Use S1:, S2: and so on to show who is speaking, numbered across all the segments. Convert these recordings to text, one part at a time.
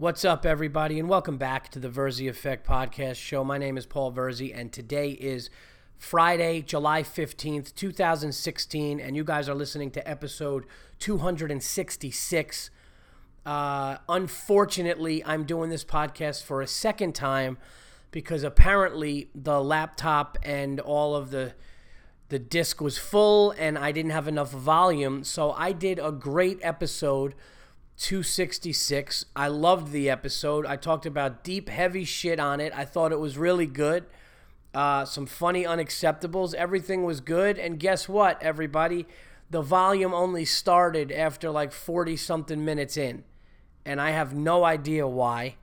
S1: What's up, everybody, and welcome back to the Verzi Effect podcast show. My name is Paul Verzi, and today is Friday, July 15th, 2016, and you guys are listening to episode 266. Uh, unfortunately, I'm doing this podcast for a second time because apparently the laptop and all of the the disc was full and I didn't have enough volume. So I did a great episode 266. I loved the episode. I talked about deep, heavy shit on it. I thought it was really good. Uh, some funny unacceptables. Everything was good. And guess what, everybody? The volume only started after like 40 something minutes in. And I have no idea why.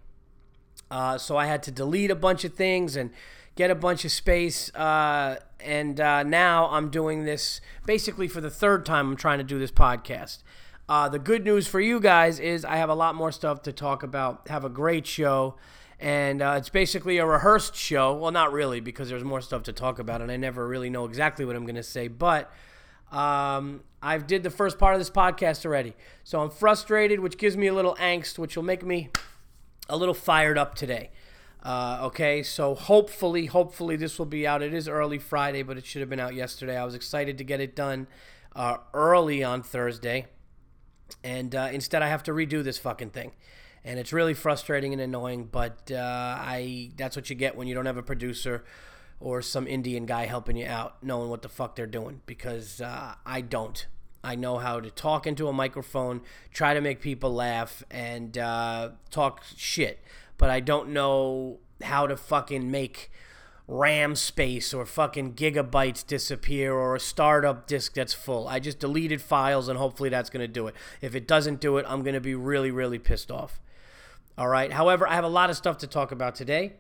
S1: Uh, so I had to delete a bunch of things and get a bunch of space. Uh, and uh, now I'm doing this basically for the third time. I'm trying to do this podcast. Uh, the good news for you guys is I have a lot more stuff to talk about. Have a great show. And uh, it's basically a rehearsed show. Well, not really, because there's more stuff to talk about, and I never really know exactly what I'm going to say. But um, I've did the first part of this podcast already, so I'm frustrated, which gives me a little angst, which will make me a little fired up today. Uh, okay, so hopefully, hopefully this will be out. It is early Friday, but it should have been out yesterday. I was excited to get it done uh, early on Thursday and uh, instead I have to redo this fucking thing. And it's really frustrating and annoying, but uh, I that's what you get when you don't have a producer or some Indian guy helping you out, knowing what the fuck they're doing. Because uh, I don't. I know how to talk into a microphone, try to make people laugh, and uh, talk shit, but I don't know how to fucking make RAM space or fucking gigabytes disappear or a startup disk that's full. I just deleted files and hopefully that's going to do it. If it doesn't do it, I'm going to be really, really pissed off. All right. However, I have a lot of stuff to talk about today.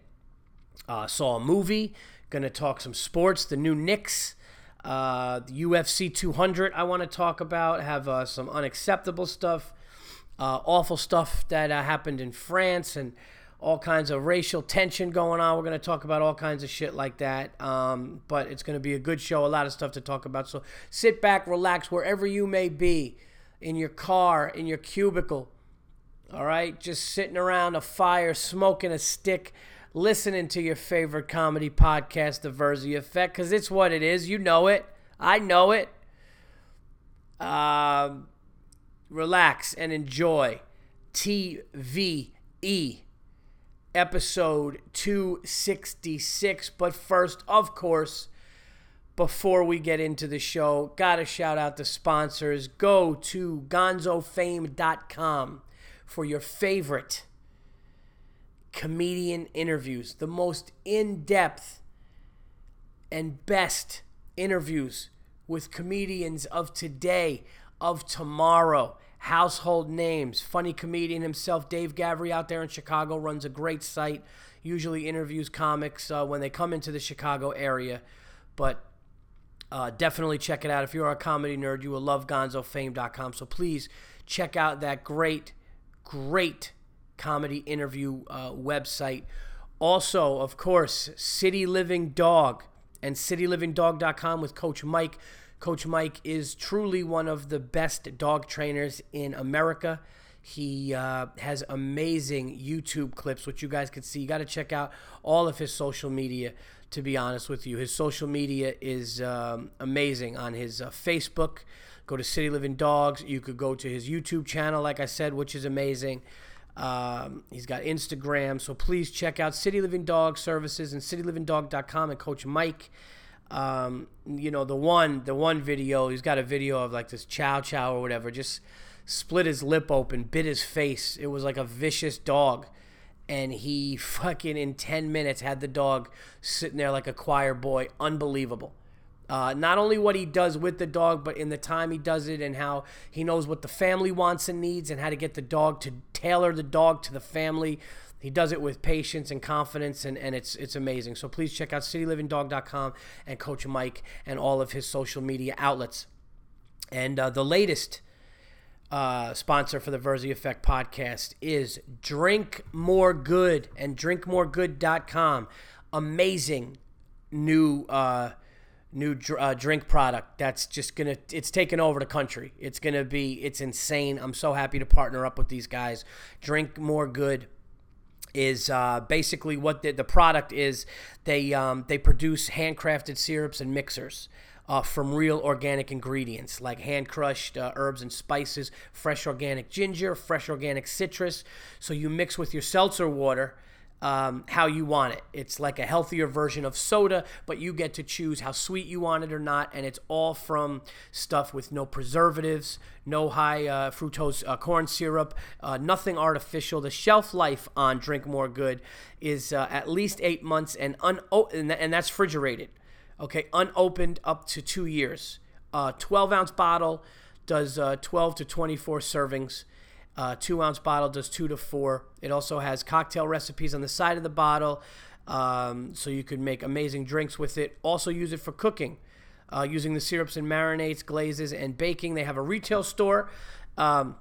S1: Uh, saw a movie. Going to talk some sports. The new Knicks. Uh, the UFC 200 I want to talk about. Have uh, some unacceptable stuff. Uh, awful stuff that uh, happened in France and all kinds of racial tension going on. We're going to talk about all kinds of shit like that. Um, but it's going to be a good show, a lot of stuff to talk about. So sit back, relax, wherever you may be in your car, in your cubicle. All right, just sitting around a fire, smoking a stick, listening to your favorite comedy podcast, The Verzi Effect, because it's what it is. You know it. I know it. Uh, relax and enjoy TVE episode 266. But first, of course, before we get into the show, gotta shout out the sponsors. Go to gonzofame.com for your favorite comedian interviews, the most in depth and best interviews with comedians of today, of tomorrow household names. Funny comedian himself, Dave Gavry, out there in Chicago, runs a great site. Usually interviews comics uh, when they come into the Chicago area. But uh, definitely check it out. If you're a comedy nerd, you will love gonzofame.com. So please check out that great, great comedy interview uh, website. Also, of course, City Living Dog and citylivingdog.com with Coach Mike Coach Mike is truly one of the best dog trainers in America. He uh, has amazing YouTube clips, which you guys can see. You got to check out all of his social media, to be honest with you. His social media is um, amazing on his uh, Facebook. Go to City Living Dogs. You could go to his YouTube channel, like I said, which is amazing. Um, he's got Instagram. So please check out City Living Dog Services and citylivingdog.com and Coach Mike um, you know the one the one video he's got a video of like this chow chow or whatever just split his lip open bit his face. It was like a vicious dog. And he fucking in 10 minutes had the dog sitting there like a choir boy. Unbelievable. Uh, not only what he does with the dog but in the time he does it and how he knows what the family wants and needs and how to get the dog to tailor the dog to the family he does it with patience and confidence, and, and it's it's amazing. So please check out citylivingdog.com and Coach Mike and all of his social media outlets. And uh, the latest uh, sponsor for the Verzi Effect podcast is Drink More Good and drinkmoregood.com. Amazing new uh, new dr- uh, drink product that's just gonna it's taken over the country it's gonna be it's insane i'm so happy to partner up with these guys drink more good is uh, basically what the, the product is. They um, they produce handcrafted syrups and mixers uh, from real organic ingredients like hand crushed uh, herbs and spices fresh organic ginger fresh organic citrus. So you mix with your seltzer water um, how you want it. It's like a healthier version of soda, but you get to choose how sweet you want it or not. And it's all from stuff with no preservatives, no high uh, fructose uh, corn syrup, uh, nothing artificial. The shelf life on Drink More Good is uh, at least eight months and, un- and that's refrigerated. Okay, unopened up to two years. 12 ounce bottle does uh, 12 to 24 servings. Uh, two ounce bottle does two to four. It also has cocktail recipes on the side of the bottle, um, so you could make amazing drinks with it. Also, use it for cooking, uh, using the syrups and marinades, glazes, and baking. They have a retail store. Um,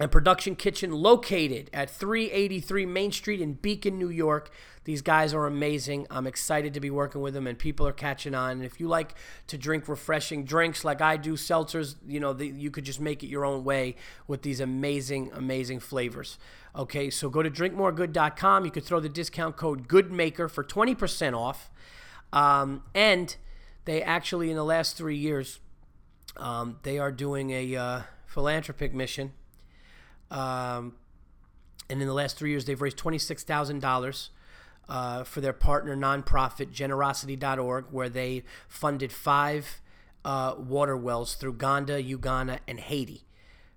S1: and production kitchen located at 383 Main Street in Beacon, New York. These guys are amazing. I'm excited to be working with them, and people are catching on. And if you like to drink refreshing drinks like I do, seltzers, you know, the, you could just make it your own way with these amazing, amazing flavors. Okay, so go to drinkmoregood.com. You could throw the discount code GOODMAKER for 20% off. Um, and they actually, in the last three years, um, they are doing a uh, philanthropic mission. Um, and in the last three years, they've raised $26,000 uh, for their partner nonprofit generosity.org, where they funded five uh, water wells through Uganda, Uganda, and Haiti.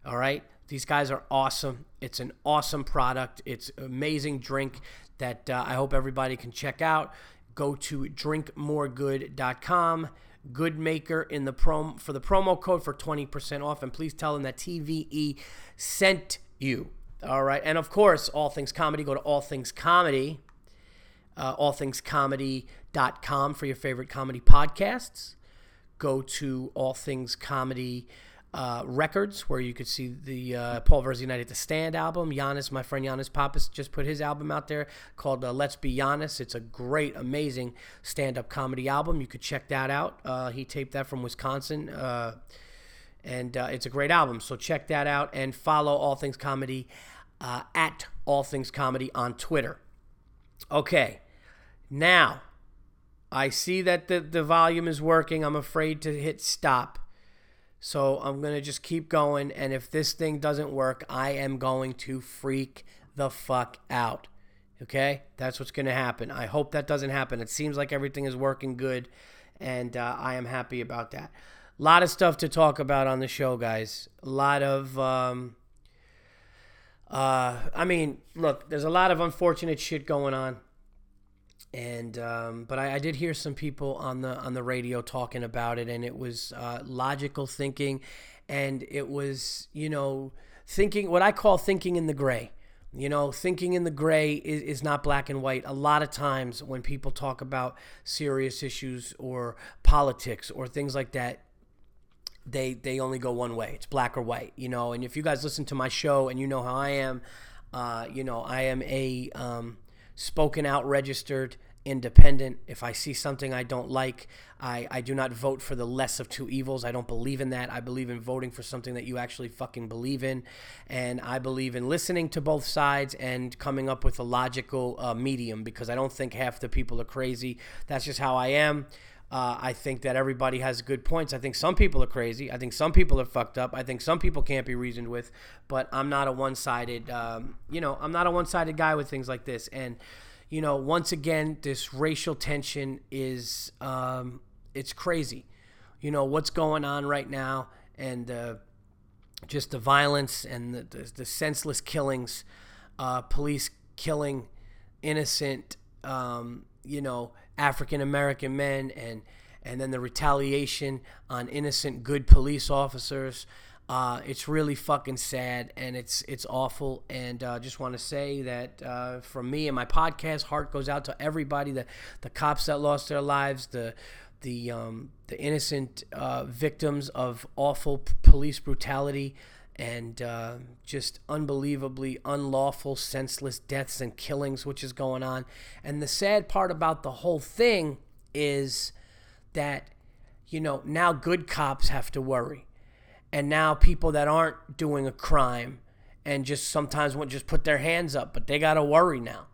S1: All right. These guys are awesome. It's an awesome product. It's amazing drink that uh, I hope everybody can check out. Go to drinkmoregood.com. Goodmaker in the prom for the promo code for 20% off, and please tell them that TVE sent you. All right, and of course, All Things Comedy. Go to All Things Comedy uh, allthingscomedy.com for your favorite comedy podcasts. Go to All Things Comedy uh, Records, where you could see the uh, Paul Verzi United to Stand album. Giannis, my friend Giannis Pappas, just put his album out there called uh, Let's Be Giannis. It's a great, amazing stand up comedy album. You could check that out. Uh, he taped that from Wisconsin. Uh, and it's a great album. So check that out and follow All Things Comedy at All Things Comedy on Twitter. Okay. Now, I see that the, the volume is working. I'm afraid to hit stop. So I'm going to just keep going. And if this thing doesn't work, I am going to freak the fuck out. Okay? That's what's going to happen. I hope that doesn't happen. It seems like everything is working good. And uh, I am happy about that. A lot of stuff to talk about on the show, guys. A lot of. Um, uh, I mean, look, there's a lot of unfortunate shit going on and um, but I, I, did hear some people on the on the radio talking about it, and it was uh, logical thinking, and it was you know thinking what I call thinking in the gray. You know, thinking in the gray is, is not black and white. A lot of times when people talk about serious issues or politics or things like that, they they only go one way. It's black or white. You know, and if you guys listen to my show and you know how I am, uh, you know I am a um, spoken out registered independent. If I see something I don't like, I, I do not vote for the less of two evils. I don't believe in that. I believe in voting for something that you actually fucking believe in. And I believe in listening to both sides and coming up with a logical uh, medium because I don't think half the people are crazy. That's just how I am. Uh, I think that everybody has good points. I think some people are crazy. I think some people are fucked up. I think some people can't be reasoned with. But I'm not a one-sided, um, you know, I'm not a one-sided guy with things like this. And you know, once again, this racial tension is um, it's crazy. You know what's going on right now, and uh, just the violence and the, the, the senseless killings, uh, police killing innocent, um, you know, African American men, and and then the retaliation on innocent good police officers. Uh, it's really fucking sad and it's it's awful. And uh, just want to say that uh, from me and my podcast, heart goes out to everybody the the cops that lost their lives, the the um, the innocent uh, victims of awful p- police brutality and uh, just unbelievably unlawful, senseless deaths and killings, which is going on. And the sad part about the whole thing is that you know, now good cops have to worry. And now people that aren't doing a crime and just sometimes want just put their hands up, but they got to worry now.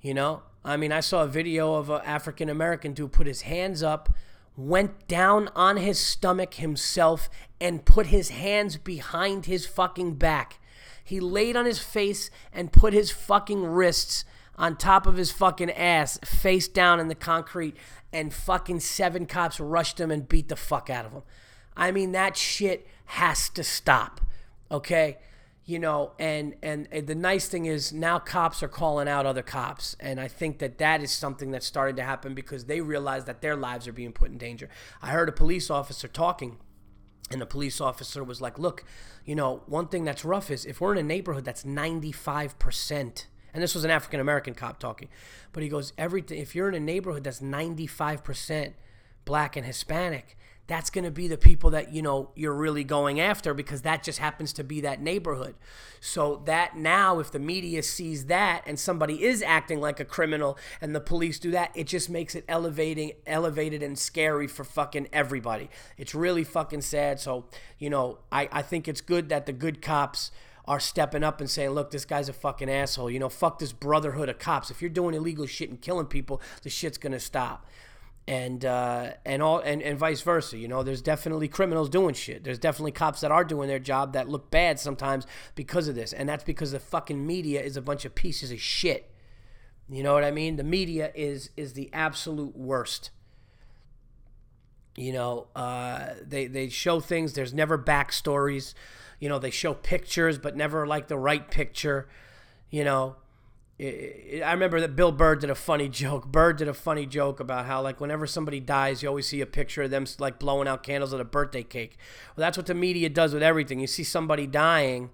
S1: You know? I mean, I saw a video of an African American dude put his hands up, went down on his stomach himself, and put his hands behind his fucking back. He laid on his face and put his fucking wrists on top of his fucking ass, face down in the concrete, and fucking seven cops rushed him and beat the fuck out of him. I mean, that shit has to stop. Okay? You know, and, and the nice thing is now cops are calling out other cops, and I think that that is something that's starting to happen because they realize that their lives are being put in danger. I heard a police officer talking, and the police officer was like, "Look, you know, one thing that's rough is if we're in a neighborhood that's ninety five percent and this was an African American cop talking, but he goes, everything. If you're in a neighborhood that's 95% black and Hispanic, that's going to be the people that you know you're really going after because that just happens to be that neighborhood. So that now if the media sees that and somebody is acting like a criminal and the police do that, it just makes it elevating elevated and scary for fucking everybody. It's really fucking sad. So, you know, I I think it's good that the good cops are stepping up and saying, look, this guy's a fucking asshole. You know, fuck this brotherhood of cops. If you're doing illegal shit and killing people, the shit's gonna stop. And uh, and all and, and vice versa. You know, there's definitely criminals doing shit. There's definitely cops that are doing their job that look bad sometimes because of this. And that's because the fucking media is a bunch of pieces of shit. You know what I mean? The media is is the absolute worst. You know, uh, they they show things. There's never backstories you know they show pictures but never like the right picture you know I remember that Bill Burr did a funny joke. Burr did a funny joke about how, like, whenever somebody dies, you always see a picture of them, like, blowing out candles at a birthday cake. Well, that's what the media does with everything. You see somebody dying,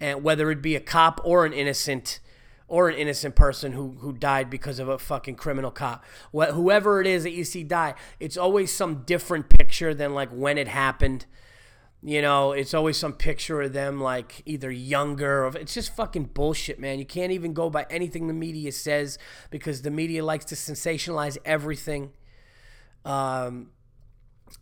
S1: and whether it be a cop or an innocent, or an innocent person who who died because of a fucking criminal cop, whoever it is that you see die, it's always some different picture than like when it happened you know, it's always some picture of them like either younger or it's just fucking bullshit, man. You can't even go by anything the media says because the media likes to sensationalize everything. Um,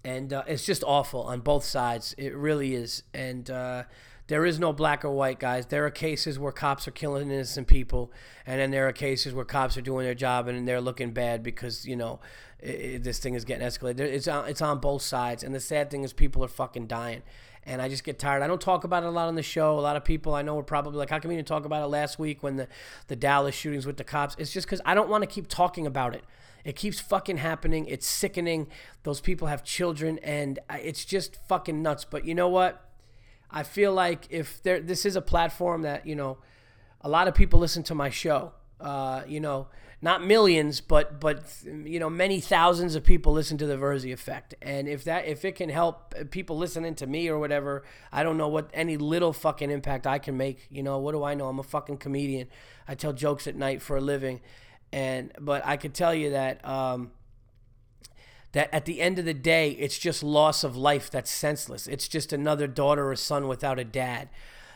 S1: and uh, it's just awful on both sides. It really is. And uh, there is no black or white, guys. There are cases where cops are killing innocent people, and then there are cases where cops are doing their job and they're looking bad because you know it, this thing is getting escalated. It's on, it's on both sides, and the sad thing is people are fucking dying. And I just get tired. I don't talk about it a lot on the show. A lot of people I know are probably like, "How come you didn't talk about it last week when the the Dallas shootings with the cops?" It's just because I don't want to keep talking about it. It keeps fucking happening. It's sickening. Those people have children, and uh, it's just fucking nuts. But you know what? I feel like if there, this is a platform that you know, a lot of people listen to my show. Uh, you know, not millions, but but you know many thousands of people listen to the Verzi effect, and if that if it can help people listening to me or whatever, I don't know what any little fucking impact I can make. You know what do I know? I'm a fucking comedian. I tell jokes at night for a living, and but I could tell you that. Um, that at the end of the day, it's just loss of life that's senseless. It's just another daughter or son without a dad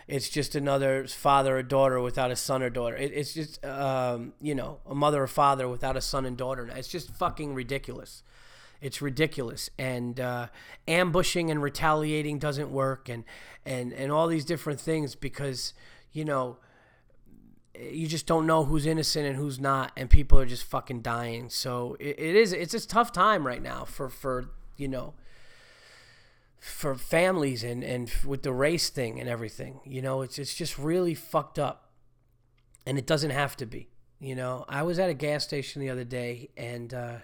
S1: it's just another father or daughter without a son or daughter. It, it's just, um, you know, a mother or father without a son and daughter. It's just fucking ridiculous. It's ridiculous, and uh, ambushing and retaliating doesn't work, and and and all these different things because you know you just don't know who's innocent and who's not, and people are just fucking dying. So it, it is it's a tough time right now for for you know for families and, and with the race thing and everything. You know, it's it's just really fucked up. And it doesn't have to be. You know, I was at a gas station the other day and uh,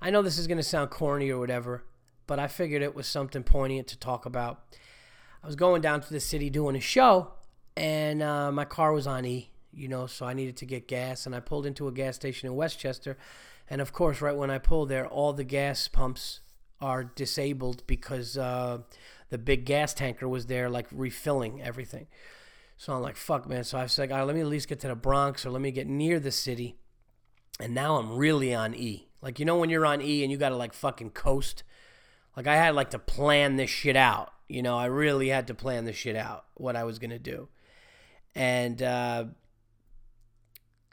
S1: I know this is going to sound corny or whatever, but I figured it was something poignant to talk about. I was going down to the city doing a show and uh, my car was on E, you know, so I needed to get gas and I pulled into a gas station in Westchester. And of course, right when I pulled there, all the gas pumps are disabled because uh, the big gas tanker was there, like refilling everything. So I'm like, fuck, man. So I was like, all right, let me at least get to the Bronx or let me get near the city. And now I'm really on E. Like, you know, when you're on E and you got to like fucking coast? Like, I had like to plan this shit out. You know, I really had to plan this shit out, what I was going to do. And, uh,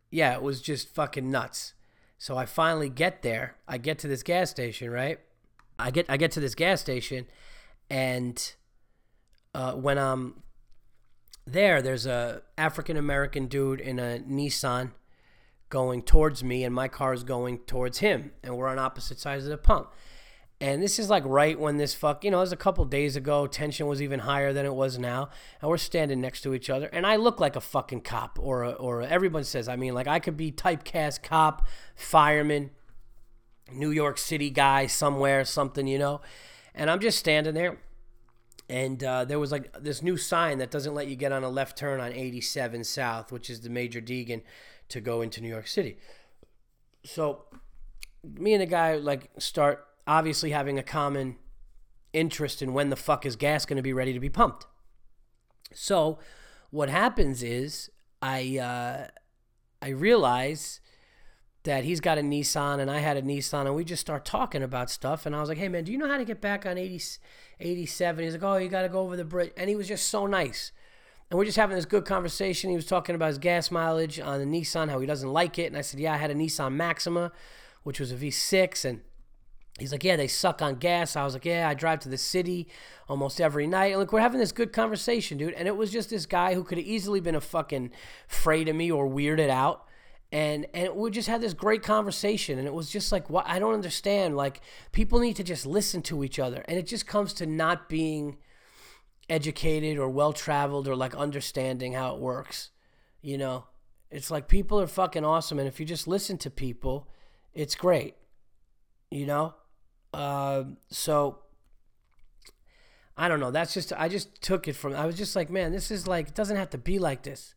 S1: yeah, it was just fucking nuts. So I finally get there. I get to this gas station, right? I get I get to this gas station, and uh, when I'm there, there's a African American dude in a Nissan going towards me, and my car is going towards him, and we're on opposite sides of the pump. And this is like right when this fuck, you know, it was a couple days ago. Tension was even higher than it was now, and we're standing next to each other. And I look like a fucking cop, or a, or a, everyone says. I mean, like I could be typecast cop, fireman, New York City guy somewhere, something, you know. And I'm just standing there, and uh, there was like this new sign that doesn't let you get on a left turn on 87 South, which is the major Deegan, to go into New York City. So, me and the guy like start obviously having a common interest in when the fuck is gas going to be ready to be pumped. So, what happens is I uh, I realize that he's got a Nissan and I had a Nissan and we just start talking about stuff and I was like, "Hey man, do you know how to get back on 80, 87?" He's like, "Oh, you got to go over the bridge." And he was just so nice. And we're just having this good conversation. He was talking about his gas mileage on the Nissan, how he doesn't like it. And I said, "Yeah, I had a Nissan Maxima, which was a V6 and He's like, yeah, they suck on gas. I was like, yeah, I drive to the city almost every night. And look, we're having this good conversation, dude. And it was just this guy who could have easily been a fucking afraid of me or weirded out. And and we just had this great conversation. And it was just like, what I don't understand. Like, people need to just listen to each other. And it just comes to not being educated or well traveled or like understanding how it works. You know, it's like people are fucking awesome. And if you just listen to people, it's great. You know? Uh, so I don't know. That's just I just took it from. I was just like, man, this is like it doesn't have to be like this.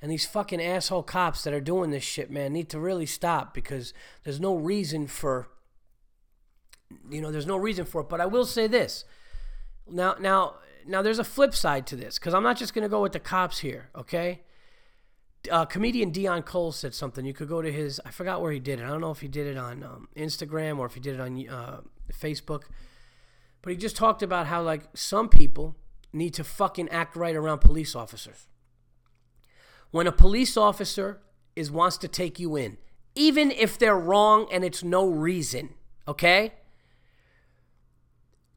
S1: And these fucking asshole cops that are doing this shit, man, need to really stop because there's no reason for. You know, there's no reason for it. But I will say this. Now, now, now, there's a flip side to this because I'm not just gonna go with the cops here. Okay uh, comedian Deon Cole said something. You could go to his. I forgot where he did it. I don't know if he did it on um, Instagram or if he did it on uh, Facebook. But he just talked about how like some people need to fucking act right around police officers. When a police officer is wants to take you in, even if they're wrong and it's no reason, okay?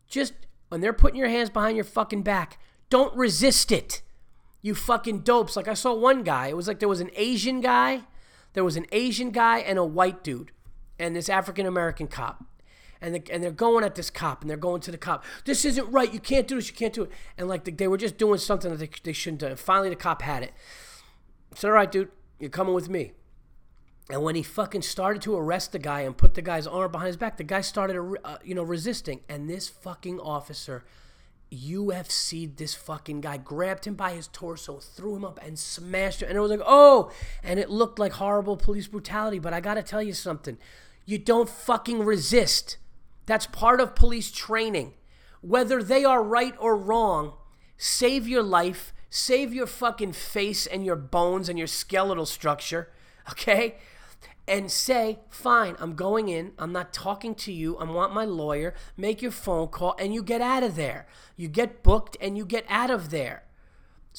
S1: Just when they're putting your hands behind your fucking back, don't resist it you fucking dopes. Like I saw one guy, it was like there was an Asian guy, there was an Asian guy and a white dude, and this African American cop. And, the, and they're going at this cop and they're going to the cop. This isn't right. You can't do this. You can't do it. And like the, they were just doing something that they, they shouldn't have. Finally, the cop had it. said, All right, dude, you're coming with me. And when he fucking started to arrest the guy and put the guy's arm behind his back, the guy started, uh, you know, resisting. And this fucking officer UFC this fucking guy grabbed him by his torso, threw him up, and smashed him. And it was like, oh, and it looked like horrible police brutality. But I gotta tell you something you don't fucking resist. That's part of police training. Whether they are right or wrong, save your life, save your fucking face and your bones and your skeletal structure, okay? and say, fine, I'm going in. I'm not talking to you. I want my lawyer. Make your phone call and you get out of there. You get booked and you get out of there.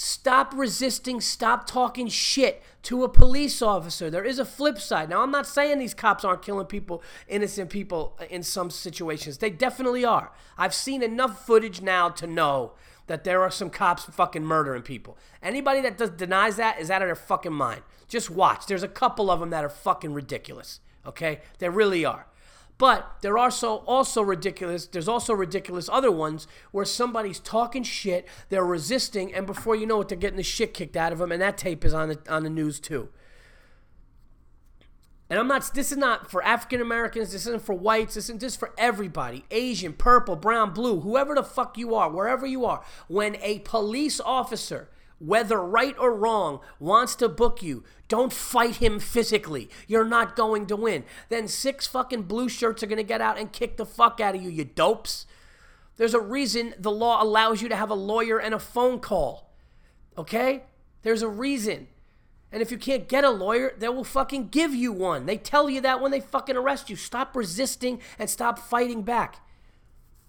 S1: Stop resisting. Stop talking shit to a police officer. There is a flip side. Now, I'm not saying these cops aren't killing people, innocent people in some situations. They definitely are. I've seen enough footage now to know that there are some cops fucking murdering people. Anybody that does, denies that is out of their fucking mind. Just watch. There's a couple of them that are fucking ridiculous. Okay, they really are. But there are also also ridiculous. There's also ridiculous other ones where somebody's talking shit, they're resisting, and before you know it, they're getting the shit kicked out of them, and that tape is on the on the news too. And I'm not. This is not for African Americans. This isn't for whites. This isn't just for everybody. Asian, purple, brown, blue, whoever the fuck you are, wherever you are. When a police officer whether right or wrong, wants to book you, don't fight him physically. You're not going to win. Then six fucking blue shirts are going to get out and kick the fuck out of you, you dopes. There's a reason the law allows you to have a lawyer and a phone call. Okay? There's a reason. And if you can't get a lawyer, they will fucking give you one. They tell you that when they fucking arrest you. Stop resisting and stop fighting back.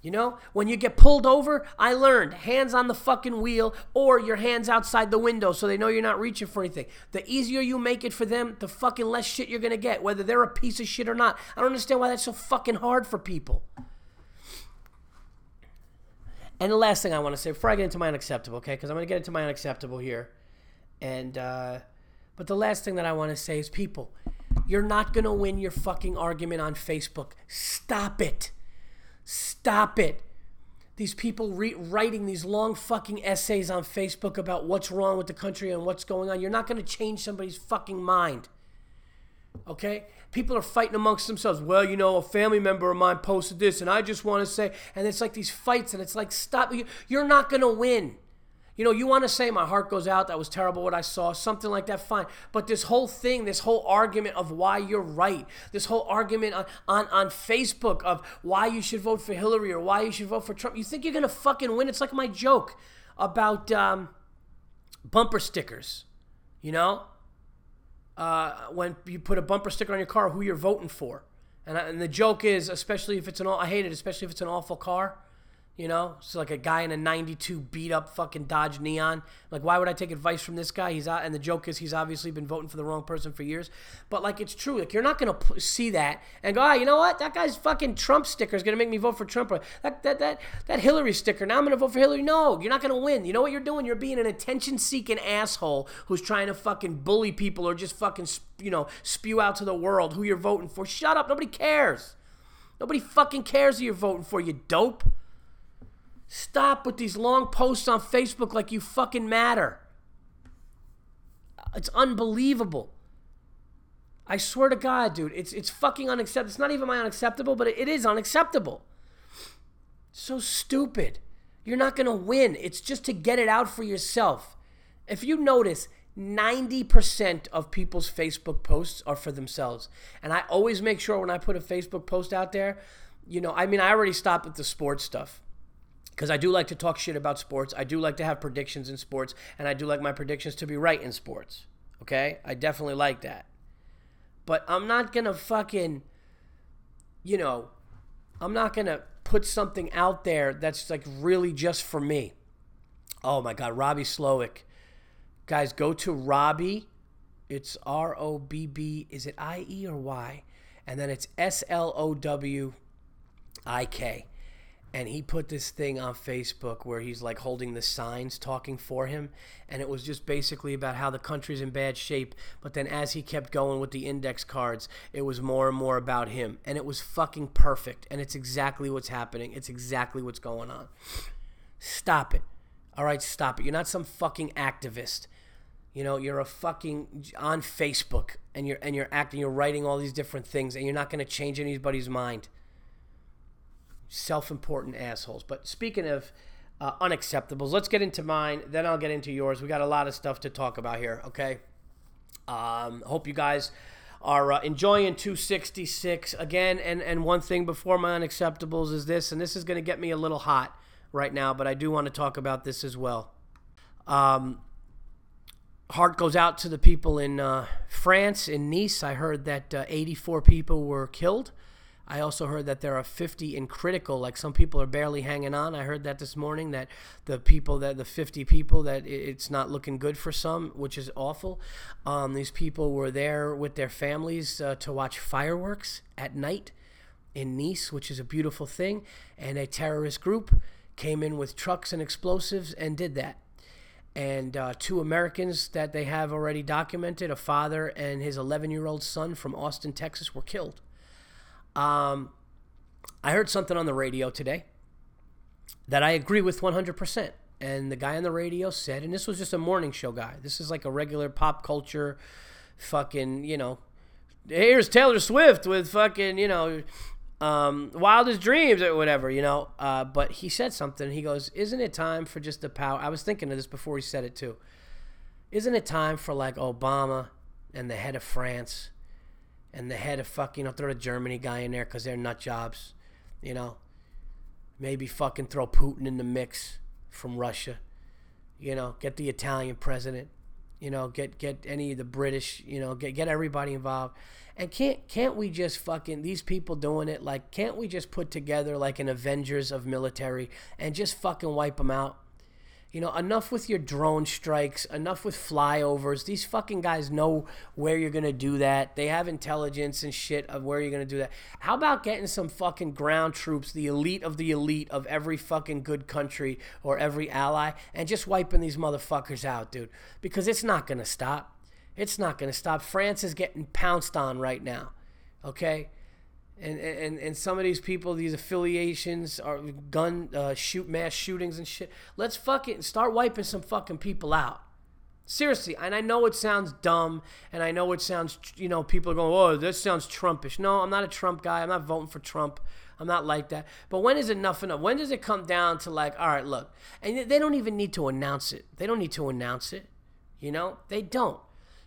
S1: You know, when you get pulled over, I learned hands on the fucking wheel or your hands outside the window so they know you're not reaching for anything. The easier you make it for them, the fucking less shit you're gonna get, whether they're a piece of shit or not. I don't understand why that's so fucking hard for people. And the last thing I want to say before I get into my unacceptable, okay? Because I'm to get into my unacceptable here. And, uh, but the last thing that I want to say is people, you're not to win your fucking argument on Facebook. Stop it. Stop it. These people re- writing these long fucking essays on Facebook about what's wrong with the country and what's going on. You're not going to change somebody's fucking mind. Okay? People are fighting amongst themselves. Well, you know, a family member of mine posted this, and I just want to say, and it's like these fights, and it's like, stop. You're not going to win. You know, you want to say my heart goes out, that was terrible what I saw, something like that, fine. But this whole thing, this whole argument of why you're right, this whole argument on, on, on Facebook of why you should vote for Hillary or why you should vote for Trump, you think you're going to fucking win? It's like my joke about um, bumper stickers, you know? uh, when you put a bumper sticker on your car who you're voting for. And, I, and the joke is, especially if it's an, I hate it, especially if it's an awful car. You know, it's like a guy in a 92 beat up fucking Dodge Neon. Like, why would I take advice from this guy? He's out, and the joke is he's obviously been voting for the wrong person for years. But, like, it's true. Like, you're not going to see that and go, ah, you know what? That guy's fucking Trump sticker is going to make me vote for Trump. Or that, that, that, that Hillary sticker, now I'm going to vote for Hillary. No, you're not going to win. You know what you're doing? You're being an attention seeking asshole who's trying to fucking bully people or just fucking, you know, spew out to the world who you're voting for. Shut up. Nobody cares. Nobody fucking cares who you're voting for, you dope. Stop with these long posts on Facebook like you fucking matter. It's unbelievable. I swear to God, dude, it's it's fucking unacceptable. It's not even my unacceptable, but it is unacceptable. So stupid. You're not gonna win. It's just to get it out for yourself. If you notice, 90% of people's Facebook posts are for themselves. And I always make sure when I put a Facebook post out there, you know, I mean, I already stopped with the sports stuff because I do like to talk shit about sports. I do like to have predictions in sports, and I do like my predictions to be right in sports. Okay? I definitely like that. But I'm not going to fucking, you know, I'm not going to put something out there that's like really just for me. Oh my God, Robbie Slowik. Guys, go to Robbie. It's R O B B. Is it I E or Y? And then it's S L O W I K and he put this thing on Facebook where he's like holding the signs talking for him and it was just basically about how the country's in bad shape but then as he kept going with the index cards it was more and more about him and it was fucking perfect and it's exactly what's happening. It's exactly what's going on. Stop it. All right stop it. You're not some fucking activist. You know you're a fucking on Facebook and you're and you're acting you're writing all these different things and you're not going to change anybody's mind self important assholes. But speaking of uh, unacceptables, let's get into mine. Then I'll get into yours. We got a lot of stuff to talk about here, okay? Um, hope you guys are uh, enjoying 266 again. And, and one thing before my unacceptables is this, and this is going to get me a little hot right now, but I do want to talk about this as well. Um, heart goes out to the people in uh, France, in Nice. I heard that uh, 84 people were killed. I also heard that there are 50 in critical, like some people are barely hanging on. I heard that this morning that the people that the 50 people that it's not looking good for some, which is awful. Um, these people were there with their families uh, to watch fireworks at night in Nice, which is a beautiful thing. And a terrorist group came in with trucks and explosives and did that. And uh, two Americans that they have already documented, a father and his 11 year old son from Austin, Texas, were killed. Um, I heard something on the radio today that I agree with 100%. And the guy on the radio said, and this was just a morning show guy. This is like a regular pop culture fucking, you know, here's Taylor Swift with fucking, you know, um, wildest dreams or whatever, you know. Uh, but he said something. He goes, Isn't it time for just the power? I was thinking of this before he said it too. Isn't it time for like Obama and the head of France and the head of fucking, you know, throw a Germany guy in there because they're nut jobs, you know. Maybe fucking throw Putin in the mix from Russia, you know. Get the Italian president, you know. Get get any of the British, you know. Get get everybody involved. And can't can't we just fucking these people doing it like can't we just put together like an Avengers of military and just fucking wipe them out? You know, enough with your drone strikes, enough with flyovers. These fucking guys know where you're going to do that. They have intelligence and shit of where you're going to do that. How about getting some fucking ground troops, the elite of the elite of every fucking good country or every ally, and just wiping these motherfuckers out, dude? Because it's not going to stop. It's not going to stop. France is getting pounced on right now, okay? And, and and some of these people, these affiliations are gun uh, shoot mass shootings and shit. Let's fucking start wiping some fucking people out. Seriously, and I know it sounds dumb, and I know it sounds, you know, people are going, "Oh, this sounds Trumpish." No, I'm not a Trump guy. I'm not voting for Trump. I'm not like that. But when is enough enough? When does it come down to like, all right, look, and they don't even need to announce it. They don't need to announce it. You know, they don't.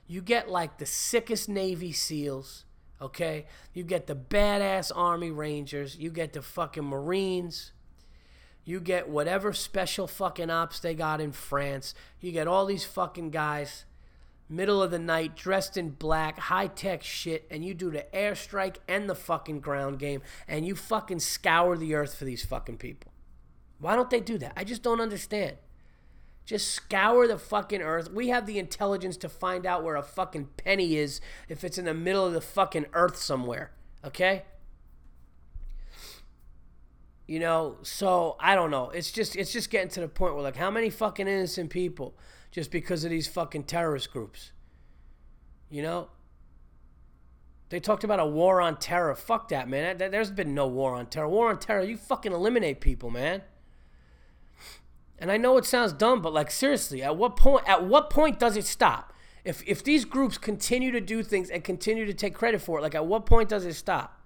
S1: You get like the sickest Navy SEALs Okay? You get the badass Army Rangers, you get the fucking Marines, you get whatever special fucking ops they got in France. You get all these fucking guys, middle of the night, dressed in black, high tech shit, and you do the airstrike and the fucking ground game, and you fucking scour the earth for these fucking people. Why don't they do that? I just don't understand. Just scour the fucking earth. We have the intelligence to find out where a fucking penny is if it's in the middle of the fucking earth somewhere. Okay? You know, so I don't know. It's just it's just getting to the point where like how many fucking innocent people just because of these fucking terrorist groups? You know? They talked about a war on terror. Fuck that, man. There's been no war on terror. War on terror, you fucking eliminate people, man. And I know it sounds dumb, but like seriously, at what point at what point does it stop? If if these groups continue to do things and continue to take credit for it, like at what point does it stop?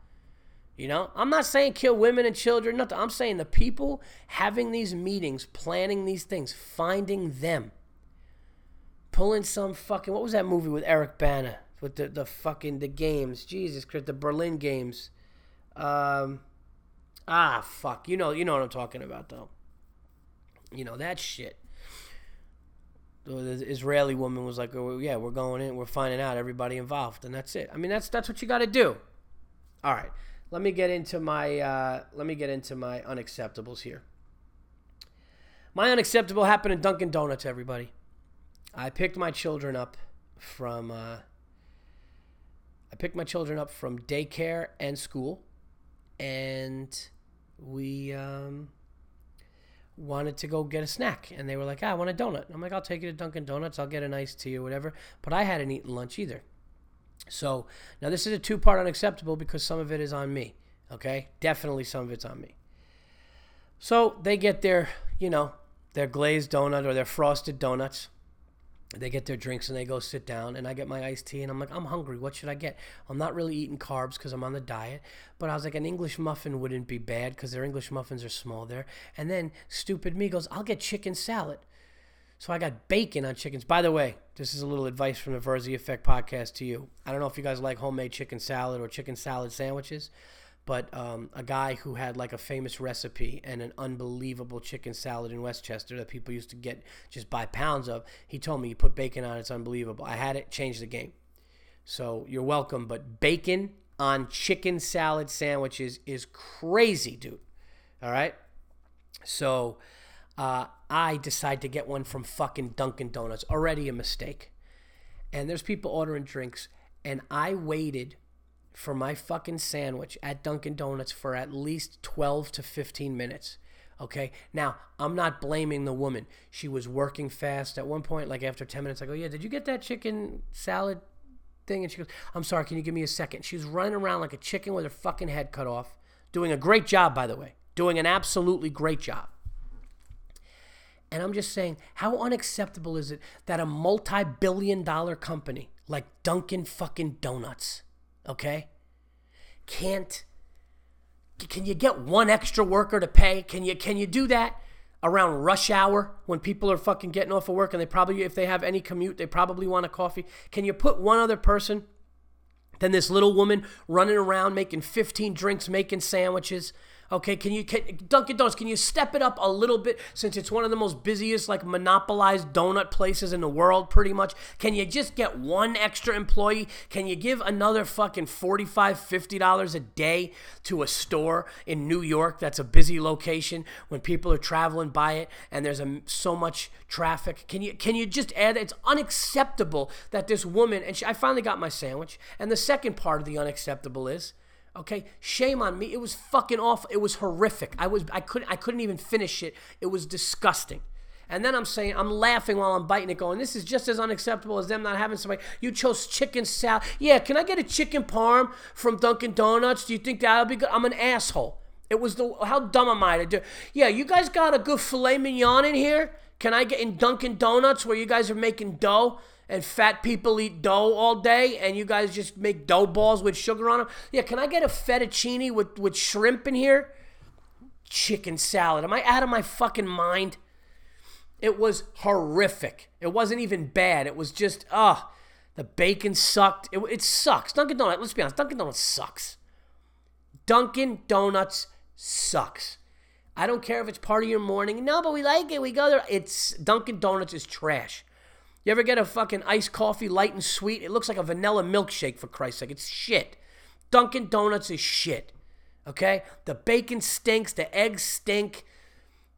S1: You know, I'm not saying kill women and children, nothing. I'm saying the people having these meetings, planning these things, finding them, pulling some fucking what was that movie with Eric Bana with the the fucking the games? Jesus Christ, the Berlin games. Um, ah, fuck, you know you know what I'm talking about though. You know, that shit. The Israeli woman was like, oh, "Yeah, we're going in. We're finding out everybody involved, and that's it." I mean, that's that's what you got to do. All right, let me get into my uh, let me get into my unacceptables here. My unacceptable happened in Dunkin' Donuts. Everybody, I picked my children up from uh, I picked my children up from daycare and school, and we um, wanted to go get a snack and they were like, ah, I want a donut. I'm like, I'll take you to Dunkin' Donuts. I'll get an iced tea or whatever. But I hadn't eaten lunch either. So now this is a two part unacceptable because some of it is on me. Okay? Definitely some of it's on me. So they get their, you know, their glazed donut or their frosted donuts they get their drinks and they go sit down and i get my iced tea and i'm like i'm hungry. What should i get? I'm not really eating carbs because i'm on the diet but i was like an english muffin wouldn't be bad because their english muffins are small there. And then stupid me goes i'll get chicken salad. So i got bacon on chickens. By the way this is a little advice from the verzi effect podcast to you. I don't know if you guys like homemade chicken salad or chicken salad sandwiches but um, a guy who had like a famous recipe and an unbelievable chicken salad in Westchester that people used to get just buy pounds of. He told me you put bacon on it's unbelievable. I had it, changed the game. So you're welcome, but bacon on chicken salad sandwiches is crazy, dude. All right. So uh, I decide to get one from fucking Dunkin' Donuts. Already a mistake. And there's people ordering drinks, and I waited for my fucking sandwich at Dunkin' Donuts for at least 12 to 15 minutes. Okay. Now, I'm not blaming the woman. She was working fast. At one point, like after 10 minutes, I go, Yeah, did you get that chicken salad thing? And she goes, I'm sorry, can you give me a second? She was running around like a chicken with her fucking head cut off. Doing a great job, by the way. Doing an absolutely great job. And I'm just saying, how unacceptable is it that a multi billion dollar company like Dunkin' fucking Donuts okay? Can't can you get one extra worker to pay? Can you can you do that around rush hour when people are fucking getting off of work and they probably if they have any commute, they probably want a coffee? Can you put one other person than this little woman running around making 15 drinks, making sandwiches, Okay, can you can, Dunkin' Donuts? Can you step it up a little bit since it's one of the most busiest, like monopolized donut places in the world, pretty much? Can you just get one extra employee? Can you give another fucking $45, 50 dollars a day to a store in New York that's a busy location when people are traveling by it and there's a, so much traffic? Can you can you just add? It's unacceptable that this woman and she, I finally got my sandwich. And the second part of the unacceptable is Okay, shame on me. It was fucking awful. It was horrific. I was I couldn't I couldn't even finish it. It was disgusting. And then I'm saying I'm laughing while I'm biting it, going, "This is just as unacceptable as them not having somebody." You chose chicken salad. Yeah, can I get a chicken parm from Dunkin' Donuts? Do you think that'll be good? I'm an asshole. It was the how dumb am I to do? Yeah, you guys got a good filet mignon in here. Can I get in Dunkin' Donuts where you guys are making dough? And fat people eat dough all day and you guys just make dough balls with sugar on them. Yeah, can I get a fettuccine with, with shrimp in here? Chicken salad. Am I out of my fucking mind? It was horrific. It wasn't even bad. It was just, ah, uh, the bacon sucked. It, it sucks. Dunkin' Donuts, let's be honest, Dunkin' Donuts sucks. Dunkin' Donuts sucks. I don't care if it's part of your morning. No, but we like it. We go there. It's Dunkin' Donuts is trash. You ever get a fucking iced coffee, light and sweet? It looks like a vanilla milkshake, for Christ's sake. It's shit. Dunkin' Donuts is shit. Okay? The bacon stinks. The eggs stink.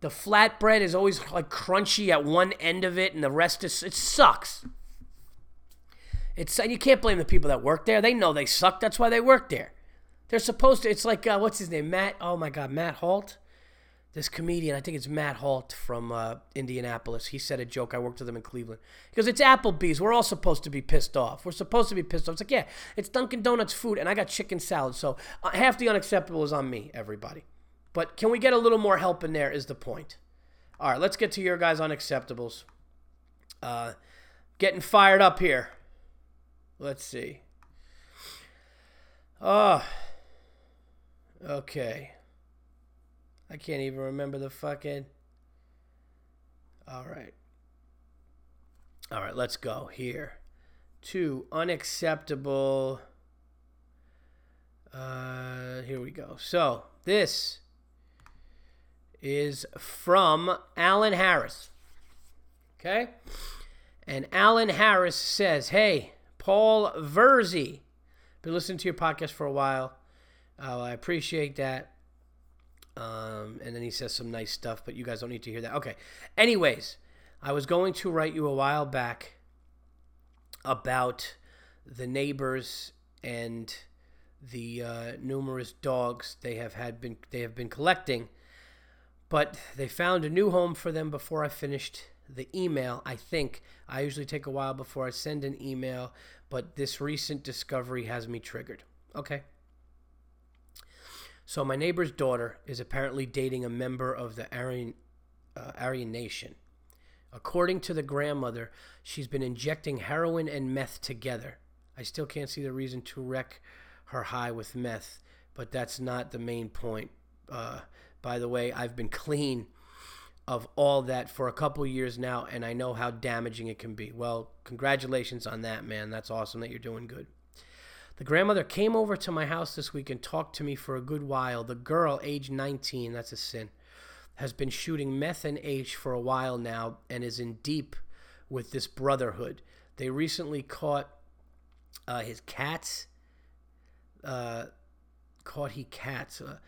S1: The flatbread is always like crunchy at one end of it, and the rest is. It sucks. It's and you can't blame the people that work there. They know they suck. That's why they work there. They're supposed to. It's like uh, what's his name? Matt. Oh my God, Matt Holt this comedian, I think it's Matt Holt from uh, Indianapolis. He said a joke. I worked with him in Cleveland. Because it's Applebee's. We're all supposed to be pissed off. We're supposed to be pissed off. It's like, yeah, it's Dunkin' Donuts food, and I got chicken salad. So uh, half the unacceptable is on me, everybody. But can we get a little more help in there? Is the point. All right, let's get to your guys' unacceptables. Uh, getting fired up here. Let's see. Oh. Okay. I can't even remember the fucking. All right. All right, let's go here. To unacceptable. Uh, here we go. So this is from Alan Harris. Okay? And Alan Harris says, Hey, Paul Verzi. Been listening to your podcast for a while. Uh, I appreciate that. Um, and then he says some nice stuff, but you guys don't need to hear that. Okay. Anyways, I was going to write you a while back about the neighbors and the uh, numerous dogs they have had been they have been collecting, but they found a new home for them before I finished the email. I think I usually take a while before I send an email, but this recent discovery has me triggered. Okay. So my neighbor's daughter is apparently dating a member of the Aryan, uh, Aryan Nation. According to the grandmother, she's been injecting heroin and meth together. I still can't see the reason to wreck her high with meth, but that's not the main point. Uh, by the way, I've been clean of all that for a couple years now, and I know how damaging it can be. Well, congratulations on that, man. That's awesome that you're doing good. The grandmother came over to my house this week and talked to me for a good while. The girl, age 19, that's a sin, has been shooting meth and H for a while now and is in deep with this brotherhood. They recently caught uh, his cats. Uh, caught he cats. Uh,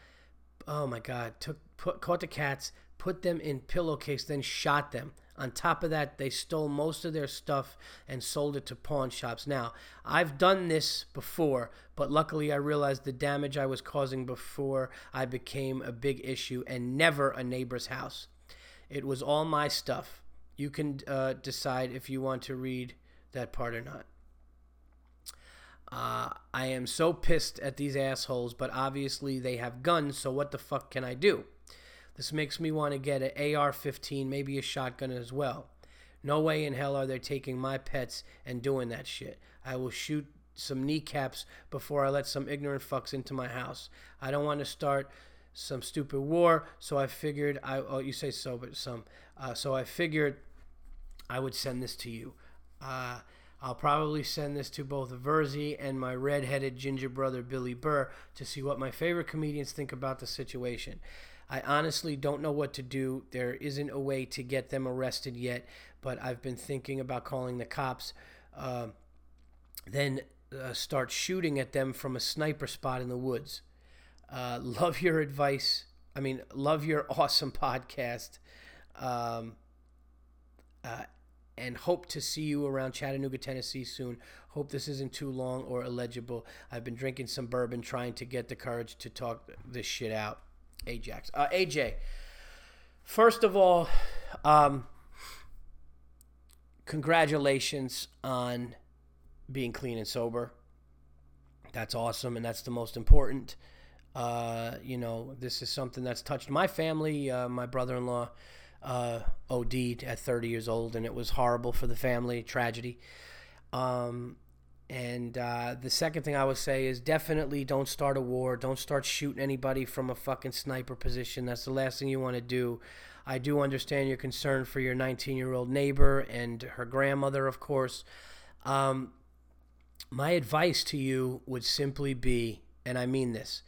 S1: oh my God! Took put, caught the cats, put them in pillowcase, then shot them. On top of that, they stole most of their stuff and sold it to pawn shops. Now, I've done this before, but luckily I realized the damage I was causing before I became a big issue and never a neighbor's house. It was all my stuff. You can uh, decide if you want to read that part or not. Uh, I am so pissed at these assholes, but obviously they have guns, so what the fuck can I do? This makes me want to get an AR 15, maybe a shotgun as well. No way in hell are they taking my pets and doing that shit. I will shoot some kneecaps before I let some ignorant fucks into my house. I don't want to start some stupid war, so I figured I oh you say so, but some. Uh, so I figured I would send this to you. Uh, I'll probably send this to both Verzi and my red-headed ginger brother Billy Burr to see what my favorite comedians think about the situation. I honestly don't know what to do. There isn't a way to get them arrested yet, but I've been thinking about calling the cops. Uh, then uh, start shooting at them from a sniper spot in the woods. Uh, love your advice. I mean, love your awesome podcast. Um, uh, and hope to see you around Chattanooga, Tennessee soon. Hope this isn't too long or illegible. I've been drinking some bourbon trying to get the courage to talk this shit out. Ajax. Uh, AJ, first of all, um, congratulations on being clean and sober. That's awesome, and that's the most important. Uh, you know, this is something that's touched my family. Uh, my brother in law uh, OD'd at 30 years old, and it was horrible for the family, tragedy. Um, and uh, the second thing I would say is definitely don't start a war. Don't start shooting anybody from a fucking sniper position. That's the last thing you want to do. I do understand your concern for your 19 year old neighbor and her grandmother, of course. Um, my advice to you would simply be, and I mean this,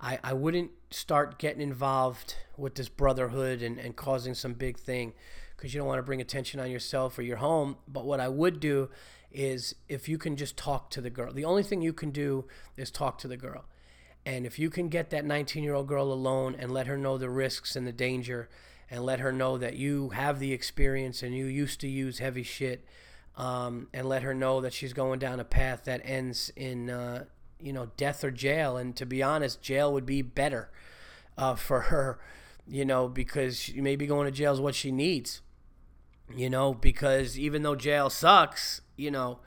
S1: I, I wouldn't start getting involved with this brotherhood and, and causing some big thing because you don't want to bring attention on yourself or your home. But what I would do is if you can just talk to the girl, the only thing you can do is talk to the girl. And if you can get that 19 year old girl alone and let her know the risks and the danger and let her know that you have the experience and you used to use heavy shit um, and let her know that she's going down a path that ends in, uh, you know, death or jail. And to be honest, jail would be better uh, for her, you know, because she, maybe going to jail is what she needs, you know, because even though jail sucks, you know,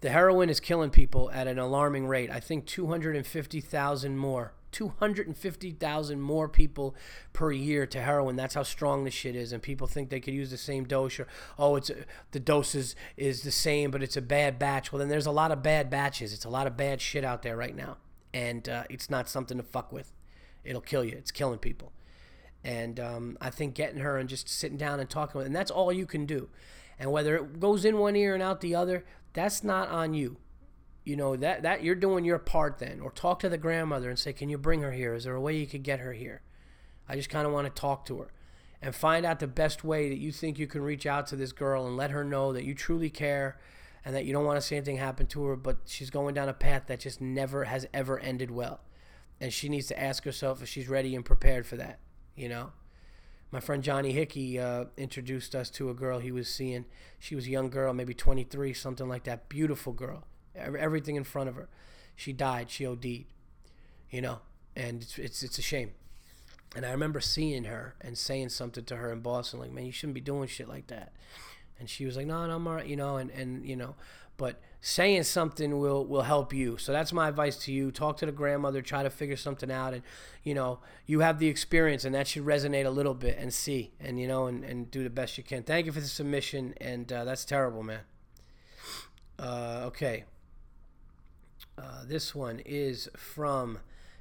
S1: the heroin is killing people at an alarming rate. I think 250,000 more 250,000 more people per year to heroin. That's how strong this shit is. And people think they could use the same dose or, oh, it's the dose is, is the same, but it's a bad batch. Well, then there's a lot of bad batches. It's a lot of bad shit out there right now. And uh, it's not something to fuck with. It'll kill you. It's killing people. And um, I think getting her and just sitting down and talking with, and that's all you can do. And whether it goes in one ear and out the other, that's not on you. You know that that you're doing your part then. Or talk to the grandmother and say can you bring her here? Is there a way you could get her here? I just kind of want to talk to her. And find out the best way that you think you can reach out to this girl and let her know that you truly care and that you don't want to see anything happen to her but she's going down a path that just never has ever ended well. And she needs to ask herself if she's ready and prepared for that you know my friend johnny hickey uh, introduced us to a girl he was seeing she was a young girl maybe 23 something like that beautiful girl everything in front of her. She died. She OD'd. You know, and it's it's, it's a shame. And I remember seeing her and saying something to her in Boston, like, "Man, you shouldn't be doing shit like that." And she was like, "No, no, I'm alright," you know, and and you know, but saying something will will help you. So that's my advice to you. Talk to the grandmother, try to figure something out, and you know, you have the experience, and that should resonate a little bit, and see, and you know, and and do the best you can. Thank you for the submission, and uh, that's terrible, man. Uh, okay, uh, this one is from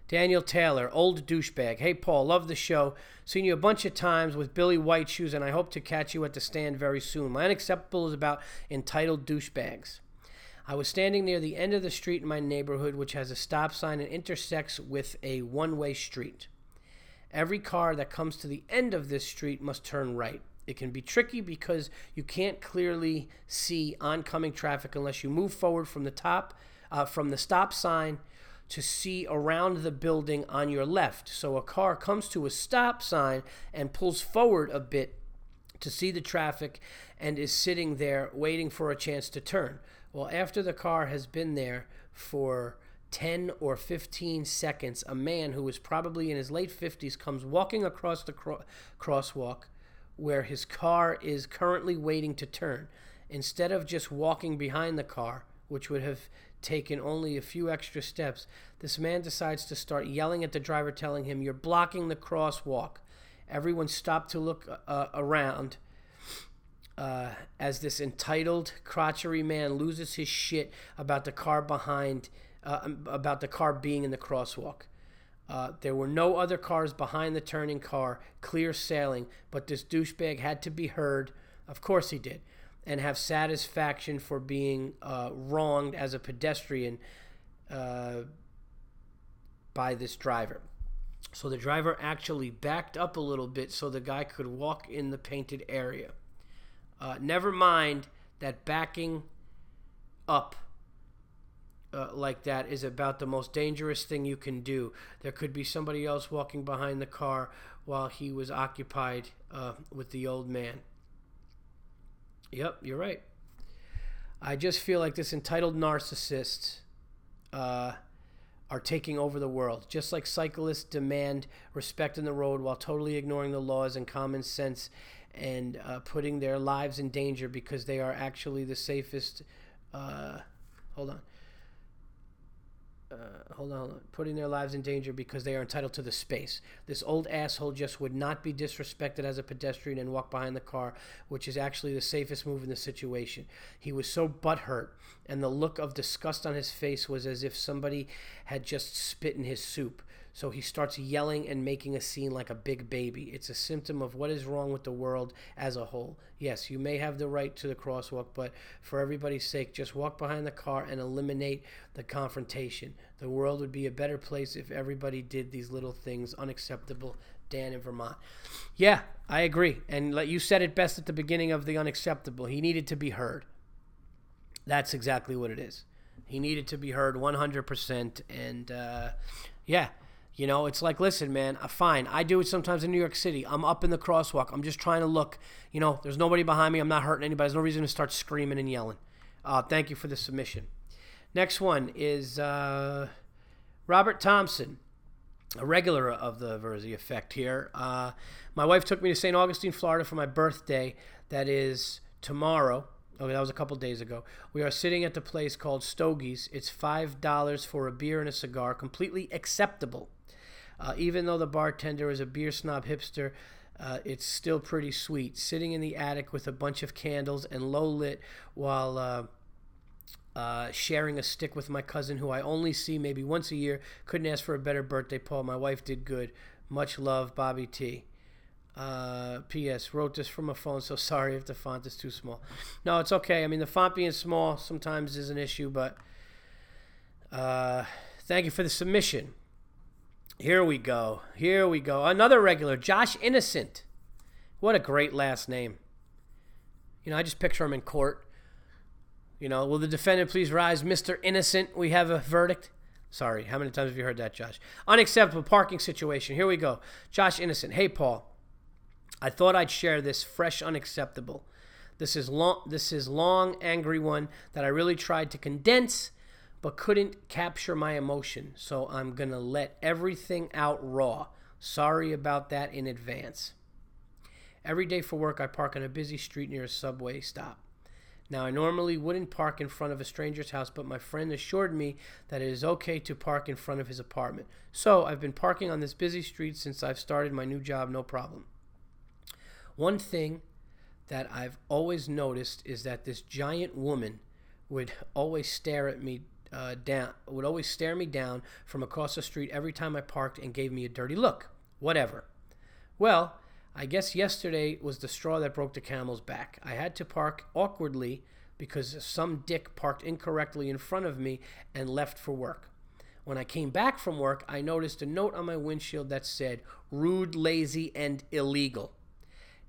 S1: Daniel Taylor, old douchebag. Hey, Paul, love the show. Seen you a bunch of times with Billy White shoes, and I hope to catch you at the stand very soon. My unacceptable is about entitled douchebags. I was standing near the end of the street in my neighborhood, which has a stop sign and intersects with a one way street. Every car that comes to the end of this street must turn right. It can be tricky because you can't clearly see oncoming traffic unless you move forward from the top uh, from the stop sign to see around the building on your left. So a car comes to a stop sign and pulls forward a bit to see the traffic and is sitting there waiting for a chance to turn. Well, after the car has been there for 10 or 15 seconds, a man who is probably in his late 50s comes walking across the cro- crosswalk where his car is currently waiting to turn. Instead of just walking behind the car, which would have taken only a few extra steps, this man decides to start yelling at the driver, telling him, You're blocking the crosswalk. Everyone stopped to look uh, around uh, as this entitled, crotchery man loses his shit about the car behind, uh, um, about the car being in the crosswalk. Uh, there were no other cars behind the turning car, clear sailing, but this douchebag had to be heard. Of course he did. and have satisfaction for being uh, wronged as a pedestrian uh, by this driver. So the driver actually backed up a little bit so the guy could walk in the painted area. Uh, never mind that backing up uh, like that is about the most dangerous thing you can do. There could be somebody else walking behind the car while he was occupied uh, with the old man. Yep, you're right. I just feel like this entitled narcissist uh, are taking over the world. Just like cyclists demand respect in the road while totally ignoring the laws and common sense and uh, putting their lives in danger because they are actually the safest. Uh, hold on uh, hold on, putting their lives in danger because they are entitled to the space. This old asshole just would not be disrespected as a pedestrian and walk behind the car, which is actually the safest move in the situation. He was so butthurt, and the look of disgust on his face was as if somebody had just spit in his soup. So he starts yelling and making a scene like a big baby. It's a symptom of what is wrong with the world as a whole. Yes, you may have the right to the crosswalk, but for everybody's sake, just walk behind the car and eliminate the confrontation. The world would be a better place if everybody did these little things unacceptable. Dan in Vermont. Yeah, I agree. And you said it best at the beginning of the unacceptable. He needed to be heard. That's exactly what it is. He needed to be heard 100%. And uh, yeah, you know, it's like, listen, man, uh, fine. I do it sometimes in New York City. I'm up in the crosswalk. I'm just trying to look. You know, there's nobody behind me. I'm not hurting anybody. There's no reason to start screaming and yelling. Uh, thank you for the submission. Next one is uh, Robert Thompson, a regular of the Verzi Effect here. Uh, my wife took me to St. Augustine, Florida for my birthday. That is tomorrow. Okay, that was a couple days ago. We are sitting at the place called Stogie's. It's $5 for a beer and a cigar, completely acceptable. Uh, even though the bartender is a beer snob hipster, uh, it's still pretty sweet. Sitting in the attic with a bunch of candles and low lit while uh, uh, sharing a stick with my cousin, who I only see maybe once a year. Couldn't ask for a better birthday, Paul. My wife did good. Much love, Bobby T. Uh, P.S. Wrote this from a phone, so sorry if the font is too small. No, it's okay. I mean, the font being small sometimes is an issue, but uh, thank you for the submission. Here we go. Here we go. Another regular, Josh Innocent. What a great last name. You know, I just picture him in court. You know, will the defendant please rise, Mr. Innocent? We have a verdict. Sorry, how many times have you heard that, Josh? Unacceptable parking situation. Here we go. Josh Innocent. Hey, Paul. I thought I'd share this fresh unacceptable. This is long this is long angry one that I really tried to condense but couldn't capture my emotion, so I'm going to let everything out raw. Sorry about that in advance. Every day for work, I park on a busy street near a subway stop. Now, I normally wouldn't park in front of a stranger's house, but my friend assured me that it is okay to park in front of his apartment. So, I've been parking on this busy street since I've started my new job, no problem. One thing that I've always noticed is that this giant woman would always stare at me uh, down would always stare me down from across the street every time I parked and gave me a dirty look. Whatever. Well, I guess yesterday was the straw that broke the camel's back. I had to park awkwardly because some dick parked incorrectly in front of me and left for work. When I came back from work, I noticed a note on my windshield that said rude, lazy, and illegal.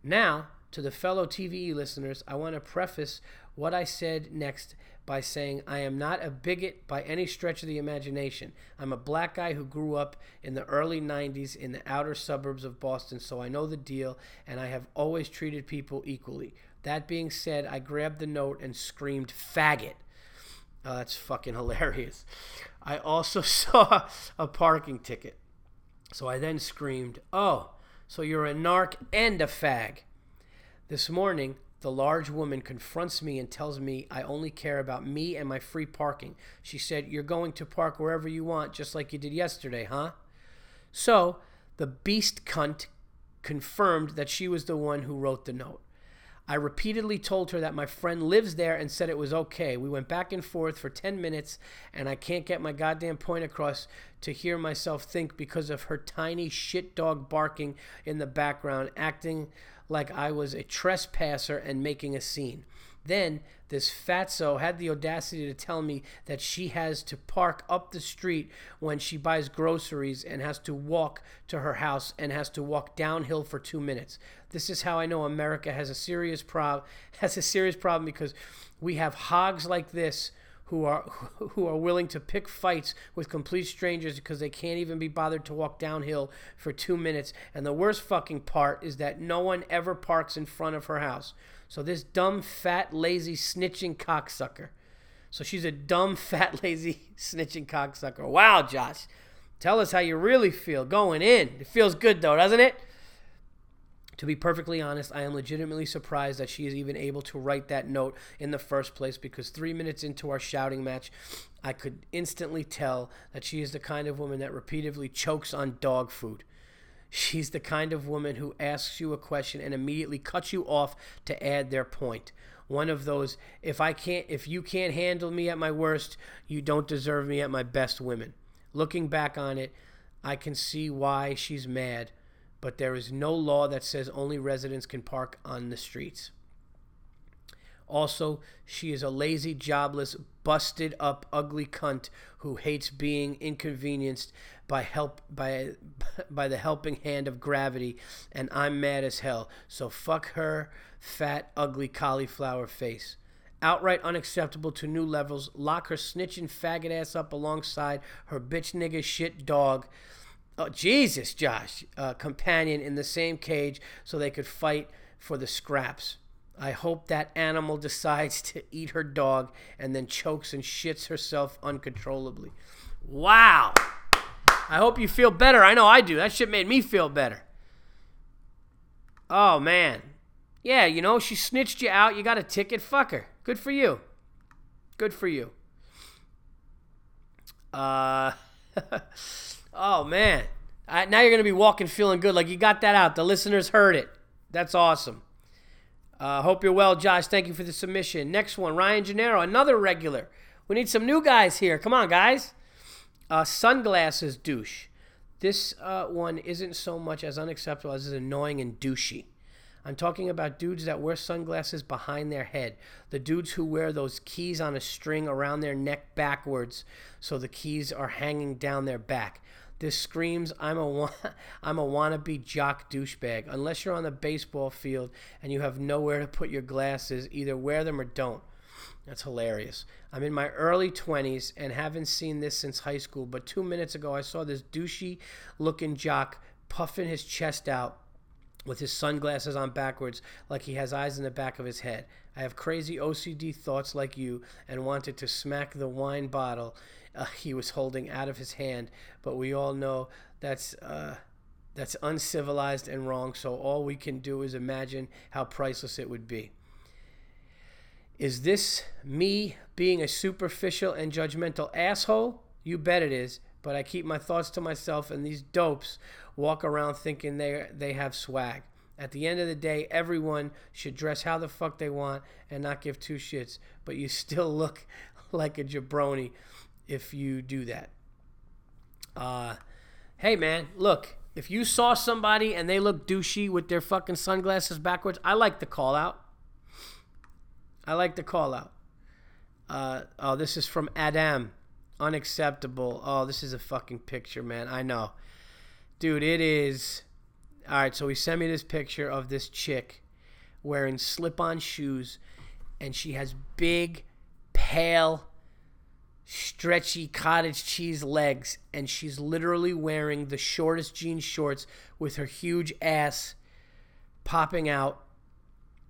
S1: Now, to the fellow TVE listeners, I want to preface what I said next by saying I am not a bigot by any stretch of the imagination. I'm a black guy who grew up in the early 90s in the outer suburbs of Boston, so I know the deal, and I have always treated people equally. That being said, I grabbed the note and screamed, faggot. Oh, that's fucking hilarious. I also saw a parking ticket. So I then screamed, Oh, so you're a narc and a fag. This morning, the large woman confronts me and tells me I only care about me and my free parking. She said, You're going to park wherever you want, just like you did yesterday, huh? So the beast cunt confirmed that she was the one who wrote the note. I repeatedly told her that my friend lives there and said it was okay. We went back and forth for 10 minutes, and I can't get my goddamn point across to hear myself think because of her tiny shit dog barking in the background, acting like I was a trespasser and making a scene. Then this fatso had the audacity to tell me that she has to park up the street when she buys groceries and has to walk to her house and has to walk downhill for two minutes. This is how I know America has a serious prob has a serious problem because we have hogs like this who are who are willing to pick fights with complete strangers because they can't even be bothered to walk downhill for 2 minutes. And the worst fucking part is that no one ever parks in front of her house. So this dumb fat lazy snitching cocksucker. So she's a dumb fat lazy snitching cocksucker. Wow Josh. Tell us how you really feel going in. It feels good though doesn't it to be perfectly honest, I am legitimately surprised that she is even able to write that note in the first place because three minutes into our shouting match, I could instantly tell that she is the kind of woman that repeatedly chokes on dog food. She's the kind of woman who asks you a question and immediately cuts you off to add their point. One of those if I can't if you can't handle me at my worst, you don't deserve me at my best women. Looking back on it, I can see why she's mad but there is no law that says only residents can park on the streets. Also, she is a lazy, jobless, busted up, ugly cunt who hates being inconvenienced by help by by the helping hand of gravity, and I'm mad as hell. So fuck her, fat, ugly cauliflower face. Outright unacceptable to new levels. Lock her snitching faggot ass up alongside her bitch nigga shit dog oh Jesus, Josh, uh, companion in the same cage so they could fight for the scraps. I hope that animal decides to eat her dog and then chokes and shits herself uncontrollably. Wow. I hope you feel better. I know I do. That shit made me feel better. Oh, man. Yeah, you know, she snitched you out. You got a ticket. Fuck her. Good for you. Good for you. Uh. Oh man, I, now you're gonna be walking feeling good. Like you got that out. The listeners heard it. That's awesome. Uh, hope you're well, Josh. Thank you for the submission. Next one, Ryan Gennaro, another regular. We need some new guys here. Come on, guys. Uh, sunglasses douche. This uh, one isn't so much as unacceptable as it's annoying and douchey. I'm talking about dudes that wear sunglasses behind their head. The dudes who wear those keys on a string around their neck backwards so the keys are hanging down their back. This screams I'm a I'm a wannabe jock douchebag. Unless you're on the baseball field and you have nowhere to put your glasses, either wear them or don't. That's hilarious. I'm in my early 20s and haven't seen this since high school, but 2 minutes ago I saw this douchey looking jock puffing his chest out with his sunglasses on backwards like he has eyes in the back of his head. I have crazy OCD thoughts like you and wanted to smack the wine bottle uh, he was holding out of his hand. But we all know that's uh, that's uncivilized and wrong. So all we can do is imagine how priceless it would be. Is this me being a superficial and judgmental asshole? You bet it is. But I keep my thoughts to myself, and these dopes walk around thinking they they have swag. At the end of the day, everyone should dress how the fuck they want and not give two shits. But you still look like a jabroni if you do that. Uh, hey, man, look, if you saw somebody and they look douchey with their fucking sunglasses backwards, I like the call out. I like the call out. Uh, oh, this is from Adam. Unacceptable. Oh, this is a fucking picture, man. I know. Dude, it is. All right, so he sent me this picture of this chick wearing slip on shoes, and she has big, pale, stretchy cottage cheese legs, and she's literally wearing the shortest jean shorts with her huge ass popping out.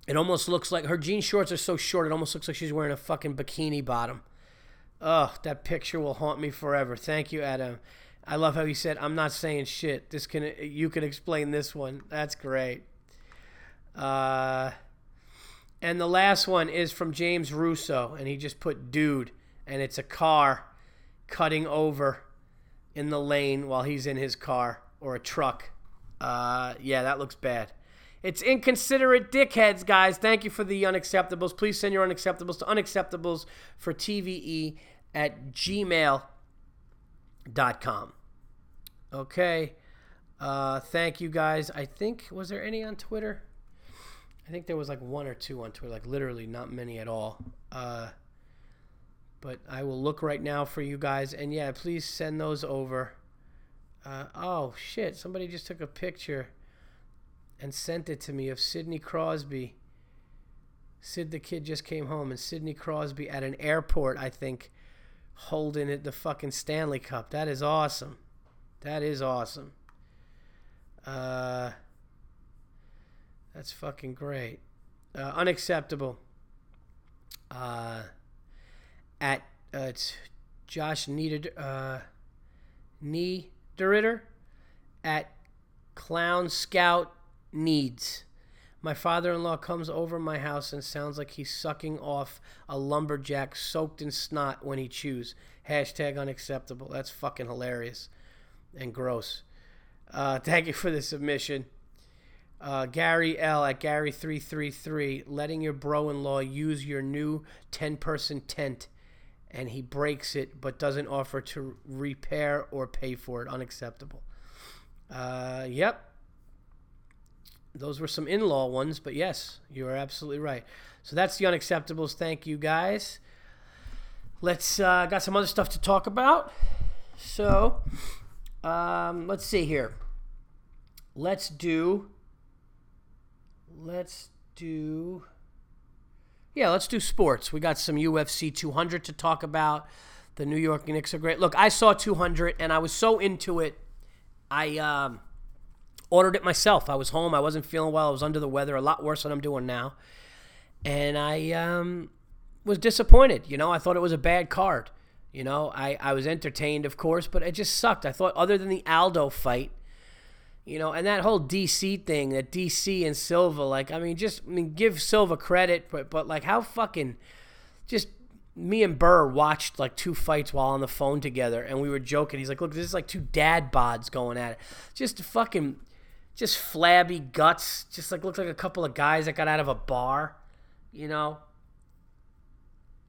S1: It almost looks like her jean shorts are so short, it almost looks like she's wearing a fucking bikini bottom. Oh, that picture will haunt me forever. Thank you, Adam. I love how he said, "I'm not saying shit. This can you can explain this one." That's great. Uh, and the last one is from James Russo, and he just put "dude." And it's a car cutting over in the lane while he's in his car or a truck. Uh, yeah, that looks bad. It's inconsiderate dickheads, guys. Thank you for the unacceptables. Please send your unacceptables to unacceptables for TVE at gmail.com. Okay. Uh, thank you, guys. I think, was there any on Twitter? I think there was like one or two on Twitter, like literally not many at all. Uh, but I will look right now for you guys, and yeah, please send those over. Uh, oh shit! Somebody just took a picture and sent it to me of Sidney Crosby. Sid the kid just came home, and Sidney Crosby at an airport, I think, holding it the fucking Stanley Cup. That is awesome. That is awesome. Uh, that's fucking great. Uh, unacceptable. Uh, at uh, Josh needed uh, knee at Clown Scout Needs. My father in law comes over my house and sounds like he's sucking off a lumberjack soaked in snot when he chews. Hashtag unacceptable. That's fucking hilarious and gross. Uh, thank you for the submission. Uh, Gary L at Gary333, letting your bro in law use your new 10 person tent and he breaks it but doesn't offer to repair or pay for it. Unacceptable. Uh, yep. Those were some in law ones, but yes, you are absolutely right. So that's the unacceptables. Thank you guys. Let's, uh, got some other stuff to talk about. So, um, let's see here. Let's do, let's do, yeah, let's do sports. We got some UFC 200 to talk about. The New York Knicks are great. Look, I saw 200 and I was so into it. I um, ordered it myself. I was home. I wasn't feeling well. I was under the weather, a lot worse than I'm doing now. And I um, was disappointed. You know, I thought it was a bad card. You know, I, I was entertained, of course, but it just sucked. I thought, other than the Aldo fight, you know, and that whole DC thing, that DC and Silva, like, I mean, just I mean, give Silva credit, but but like, how fucking, just me and Burr watched like two fights while on the phone together, and we were joking. He's like, "Look, this is like two dad bods going at it, just fucking, just flabby guts, just like looks like a couple of guys that got out of a bar, you know."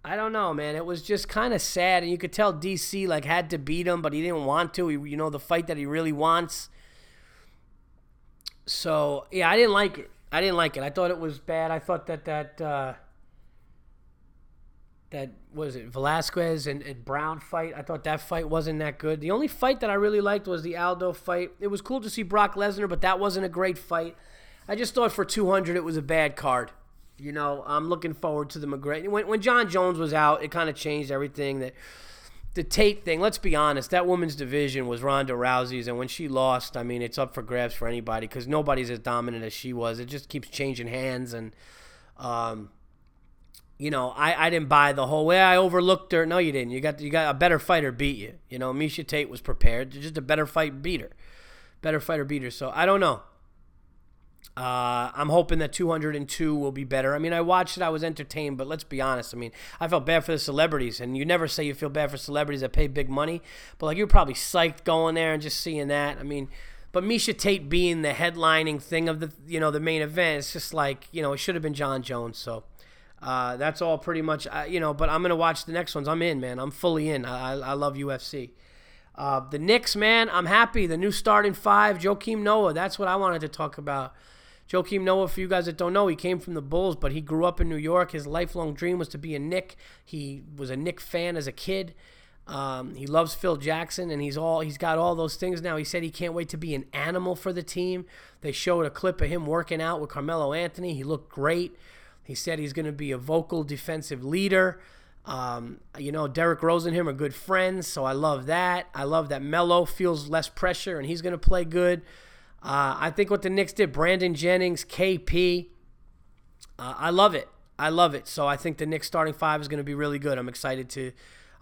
S1: I don't know, man. It was just kind of sad, and you could tell DC like had to beat him, but he didn't want to. He, you know, the fight that he really wants so yeah, I didn't like it. I didn't like it. I thought it was bad. I thought that that uh, that was it Velasquez and, and Browne fight. I thought that fight wasn't that good. The only fight that I really liked was the Aldo fight. It was cool to see Brock Lesnar, but that wasn't a great fight. I just thought for 200 it was a bad card. You know, I'm looking forward to the McGregor. When when Jon Jones was out, it kind of changed everything. That the Tate thing, let's be honest, that woman's division was Ronda Rousey's, and when she lost, I mean, it's up for grabs for anybody because nobody's as dominant as she was. It just keeps changing hands, and um, you know, I, I didn't buy the whole way. I overlooked her. No, you didn't. You got you got a better fighter beat you. You know, Miesha Tate was prepared. Just a better fight beater, better fighter beater. So I don't know. Uh, I'm hoping that 202 will be better. I mean, I watched it, I was entertained, but let's be honest. I mean, I felt bad for the celebrities, and you never say you feel bad for celebrities that pay big money, but like you're probably psyched going there and just seeing that. I mean, but Miesha Tate being the headlining thing of the you know the main event, it's just like you know it should have been Jon Jones. So uh, that's all pretty much uh, you know. But I'm gonna watch the next ones. I'm in, man. I'm fully in. I, I, I love UFC. Uh, the Knicks, man, I'm happy. The new starting five, Joakim Noah. That's what I wanted to talk about. Joakim Noah, for you guys that don't know, he came from the Bulls, but he grew up in New York. His lifelong dream was to be a Knick. He was a Knick fan as a kid. Um, he loves Phil Jackson, and he's all he's got all those things now. He said he can't wait to be an animal for the team. They showed a clip of him working out with Carmelo Anthony. He looked great. He said he's going to be a vocal defensive leader. Um, you know, Derrick Rose and him are good friends, so I love that. I love that Melo feels less pressure and he's going to play good. Uh, I think what the Knicks did, Brandon Jennings, KP, uh, I love it. I love it. So I think the Knicks starting five is going to be really good. I'm excited to,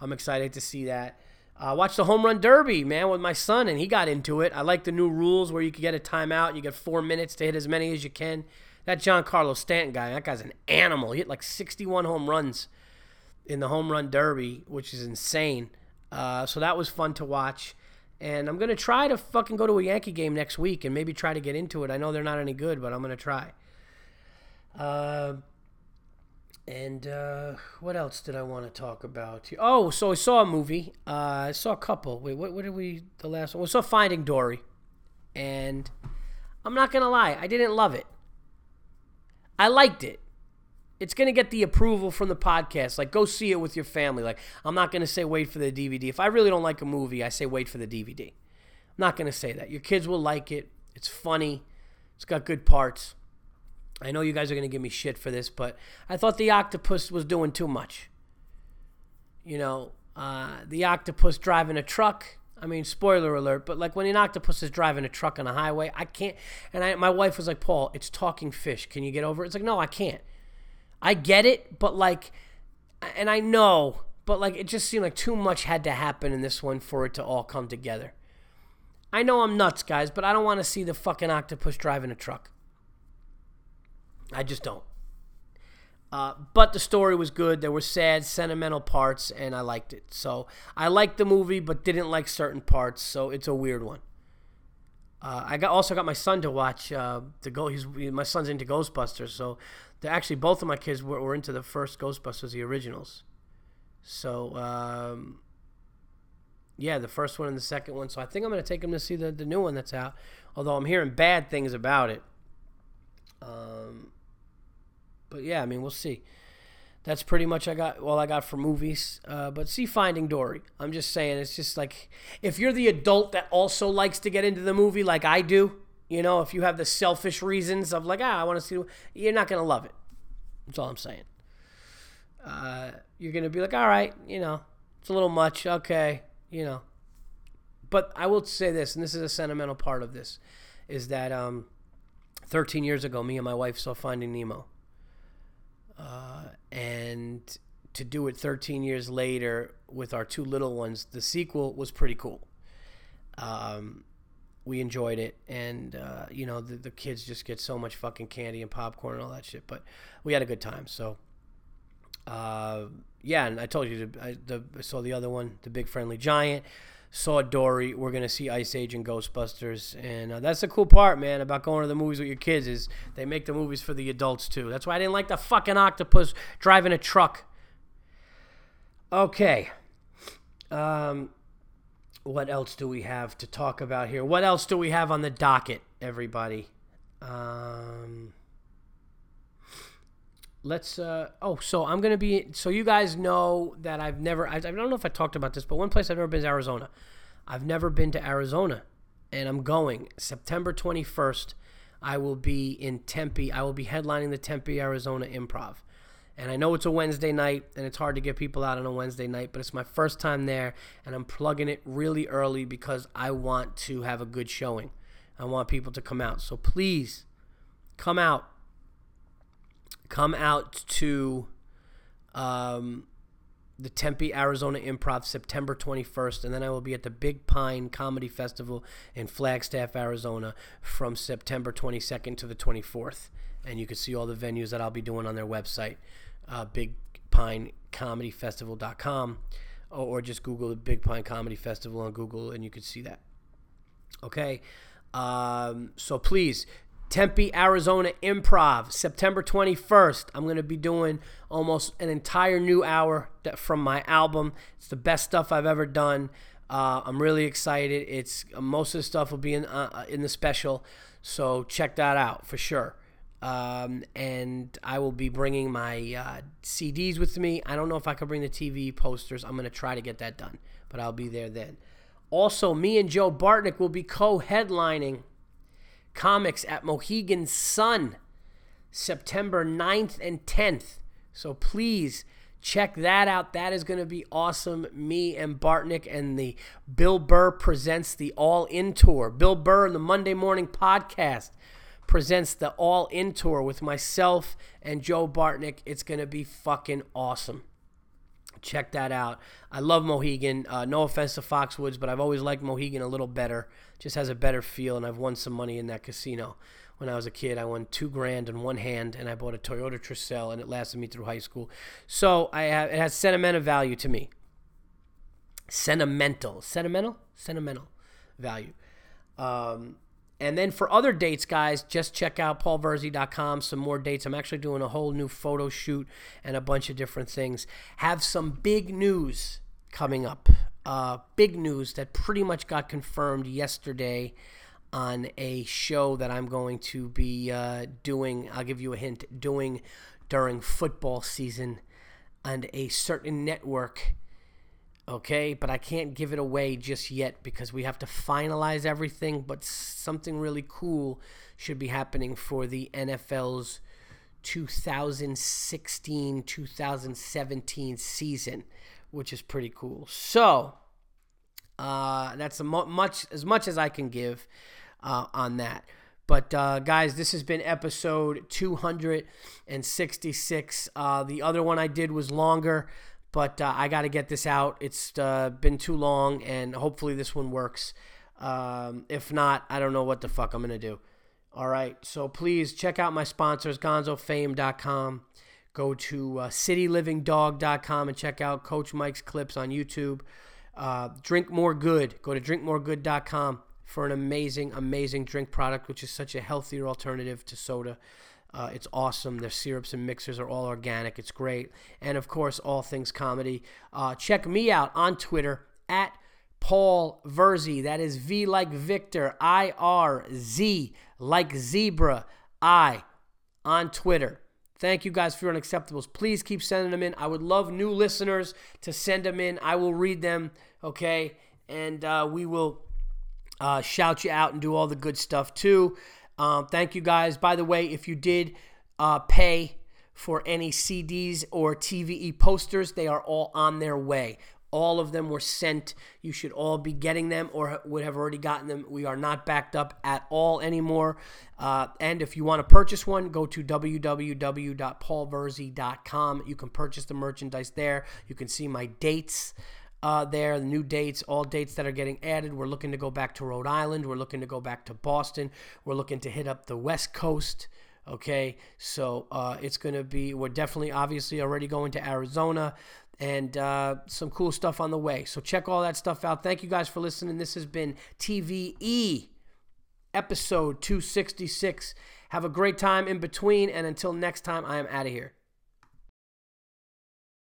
S1: I'm excited to see that. Uh, watch the home run derby, man, with my son, and he got into it. I like the new rules where you can get a timeout. You get four minutes to hit as many as you can. That Giancarlo Stanton guy, that guy's an animal. He hit like 61 home runs in the home run derby, which is insane. Uh, so that was fun to watch. And I'm going to try to fucking go to a Yankee game next week and maybe try to get into it. I know they're not any good, but I'm going to try. Uh, and uh, what else did I want to talk about? Oh, so I saw a movie. Uh, I saw a couple. Wait, what, what did we, the last one? We saw Finding Dory. And I'm not going to lie, I didn't love it. I liked it. It's going to get the approval from the podcast. Like, go see it with your family. Like, I'm not going to say wait for the DVD. If I really don't like a movie, I say wait for the DVD. I'm not going to say that. Your kids will like it. It's funny. It's got good parts. I know you guys are going to give me shit for this, but I thought the octopus was doing too much. You know, uh, the octopus driving a truck. I mean, spoiler alert, but like when an octopus is driving a truck on a highway, I can't. And I, my wife was like, Paul, it's talking fish. Can you get over it? It's like, no, I can't. I get it, but like, and I know, but like, it just seemed like too much had to happen in this one for it to all come together. I know I'm nuts, guys, but I don't want to see the fucking octopus driving a truck. I just don't. Uh, but the story was good. There were sad, sentimental parts, and I liked it. So I liked the movie, but didn't like certain parts. So it's a weird one. Uh, I got also got my son to watch uh, the go. He's my son's into Ghostbusters, so actually both of my kids were, were into the first Ghostbusters, the originals. So um, yeah, the first one and the second one. So I think I'm gonna take them to see the the new one that's out. Although I'm hearing bad things about it. Um, but yeah, I mean, we'll see. That's pretty much I got all I got for movies. Uh, but see Finding Dory. I'm just saying, it's just like if you're the adult that also likes to get into the movie like I do, you know, if you have the selfish reasons of like, ah, I want to see, you're not gonna love it. That's all I'm saying. Uh, you're gonna be like, all right, you know, it's a little much. Okay, you know. But I will say this, and this is a sentimental part of this, is that um, 13 years ago, me and my wife saw Finding Nemo uh, and to do it 13 years later with our two little ones, the sequel was pretty cool. Um, we enjoyed it, and uh, you know the, the kids just get so much fucking candy and popcorn and all that shit. But we had a good time. So, uh, yeah, and I told you the, I, the, I saw the other one, the Big Friendly Giant saw Dory. We're gonna see Ice Age and Ghostbusters, and uh, that's the cool part, man, about going to the movies with your kids is they make the movies for the adults too. That's why I didn't like the fucking octopus driving a truck. Okay. Um, what else do we have to talk about here? What else do we have on the docket, everybody? Um, let's uh oh so i'm gonna be so you guys know that i've never I, I, don't know if i talked about this but one place i've never been is arizona i've never been to arizona and i'm going september 21st i will be in tempe i will be headlining the tempe arizona improv and i know it's a wednesday night and it's hard to get people out on a wednesday night but it's my first time there and i'm plugging it really early because i want to have a good showing. I want people to come out. So please come out. Come out to um, the Tempe, Arizona Improv September 21st, and then I will be at the Big Pine Comedy Festival in Flagstaff, Arizona from September 22nd to the 24th. And you can see all the venues that I'll be doing on their website, uh, bigpinecomedyfestival.com, or, or just Google the Big Pine Comedy Festival on Google, and you can see that. Okay. Um, so please Tempe, Arizona Improv, September 21st. I'm going to be doing almost an entire new hour from my album. It's the best stuff I've ever done. Uh, I'm really excited. It's most of the stuff will be in uh, in the special, so check that out for sure. Um, and I will be bringing my uh, CDs with me. I don't know if I can bring the TV posters. I'm going to try to get that done, but I'll be there then. Also, me and Joe Bartnick will be co-headlining Comics at Mohegan Sun, September 9th and 10th. So please check that out. That is going to be awesome. Me and Bartnick and the Bill Burr presents the All In Tour. Bill Burr and the Monday Morning Podcast presents the All In Tour with myself and Joe Bartnick. It's going to be fucking awesome. Check that out. I love Mohegan. Uh, no offense to Foxwoods, but I've always liked Mohegan a little better. Just has a better feel, and I've won some money in that casino. When I was a kid, I won two grand in one hand, and I bought a Toyota Tercel, and it lasted me through high school. So I have, it has sentimental value to me. Sentimental, sentimental, sentimental value. Um, and then for other dates, guys, just check out paulverzi.com. Some more dates. I'm actually doing a whole new photo shoot and a bunch of different things. Have some big news coming up. Uh, big news that pretty much got confirmed yesterday. on a show that I'm going to be uh, doing. I'll give you a hint doing during football season and a certain network. Okay, but I can't give it away just yet because we have to finalize everything. But something really cool should be happening for the NFL's 2016 2017 season, which is pretty cool. So, uh, that's mu- much as much as I can give uh, on that. But uh, guys, this has been episode 266. Uh, the other one I did was longer, but uh, I got to get this out. It's uh, been too long, and hopefully this one works. Um, if not, I don't know what the fuck I'm gonna do. All right, so please check out my sponsors, GonzoFame.com. Go to uh, CityLivingDog.com and check out Coach Mike's clips on YouTube. Uh, drink More Good. Go to drinkmoregood.com for an amazing, amazing drink product, which is such a healthier alternative to soda. Uh, it's awesome. Their syrups and mixers are all organic. It's great. And of course, all things comedy. Uh, check me out on Twitter at Paul Virzi. That is V like Victor, I R Z like zebra, I on Twitter. Thank you guys for your unacceptables. Please keep sending them in. I would love new listeners to send them in. I will read them, okay? And uh, we will uh, shout you out and do all the good stuff too. Um, thank you guys. By the way, if you did uh, pay for any CDs or TVE posters, they are all on their way. All of them were sent. You should all be getting them or would have already gotten them. We are not backed up at all anymore. Uh, and if you want to purchase one, go to www.paulvirzi.com. You can purchase the merchandise there. You can see my dates. Uh, there, the new dates, all dates that are getting added. We're looking to go back to Rhode Island. We're looking to go back to Boston. We're looking to hit up the West Coast. Okay, so uh, it's going to be, we're definitely obviously already going to Arizona and uh, some cool stuff on the way. So check all that stuff out. Thank you guys for listening. This has been TVE episode 266. Have a great time in between, and until next time, I am out of here.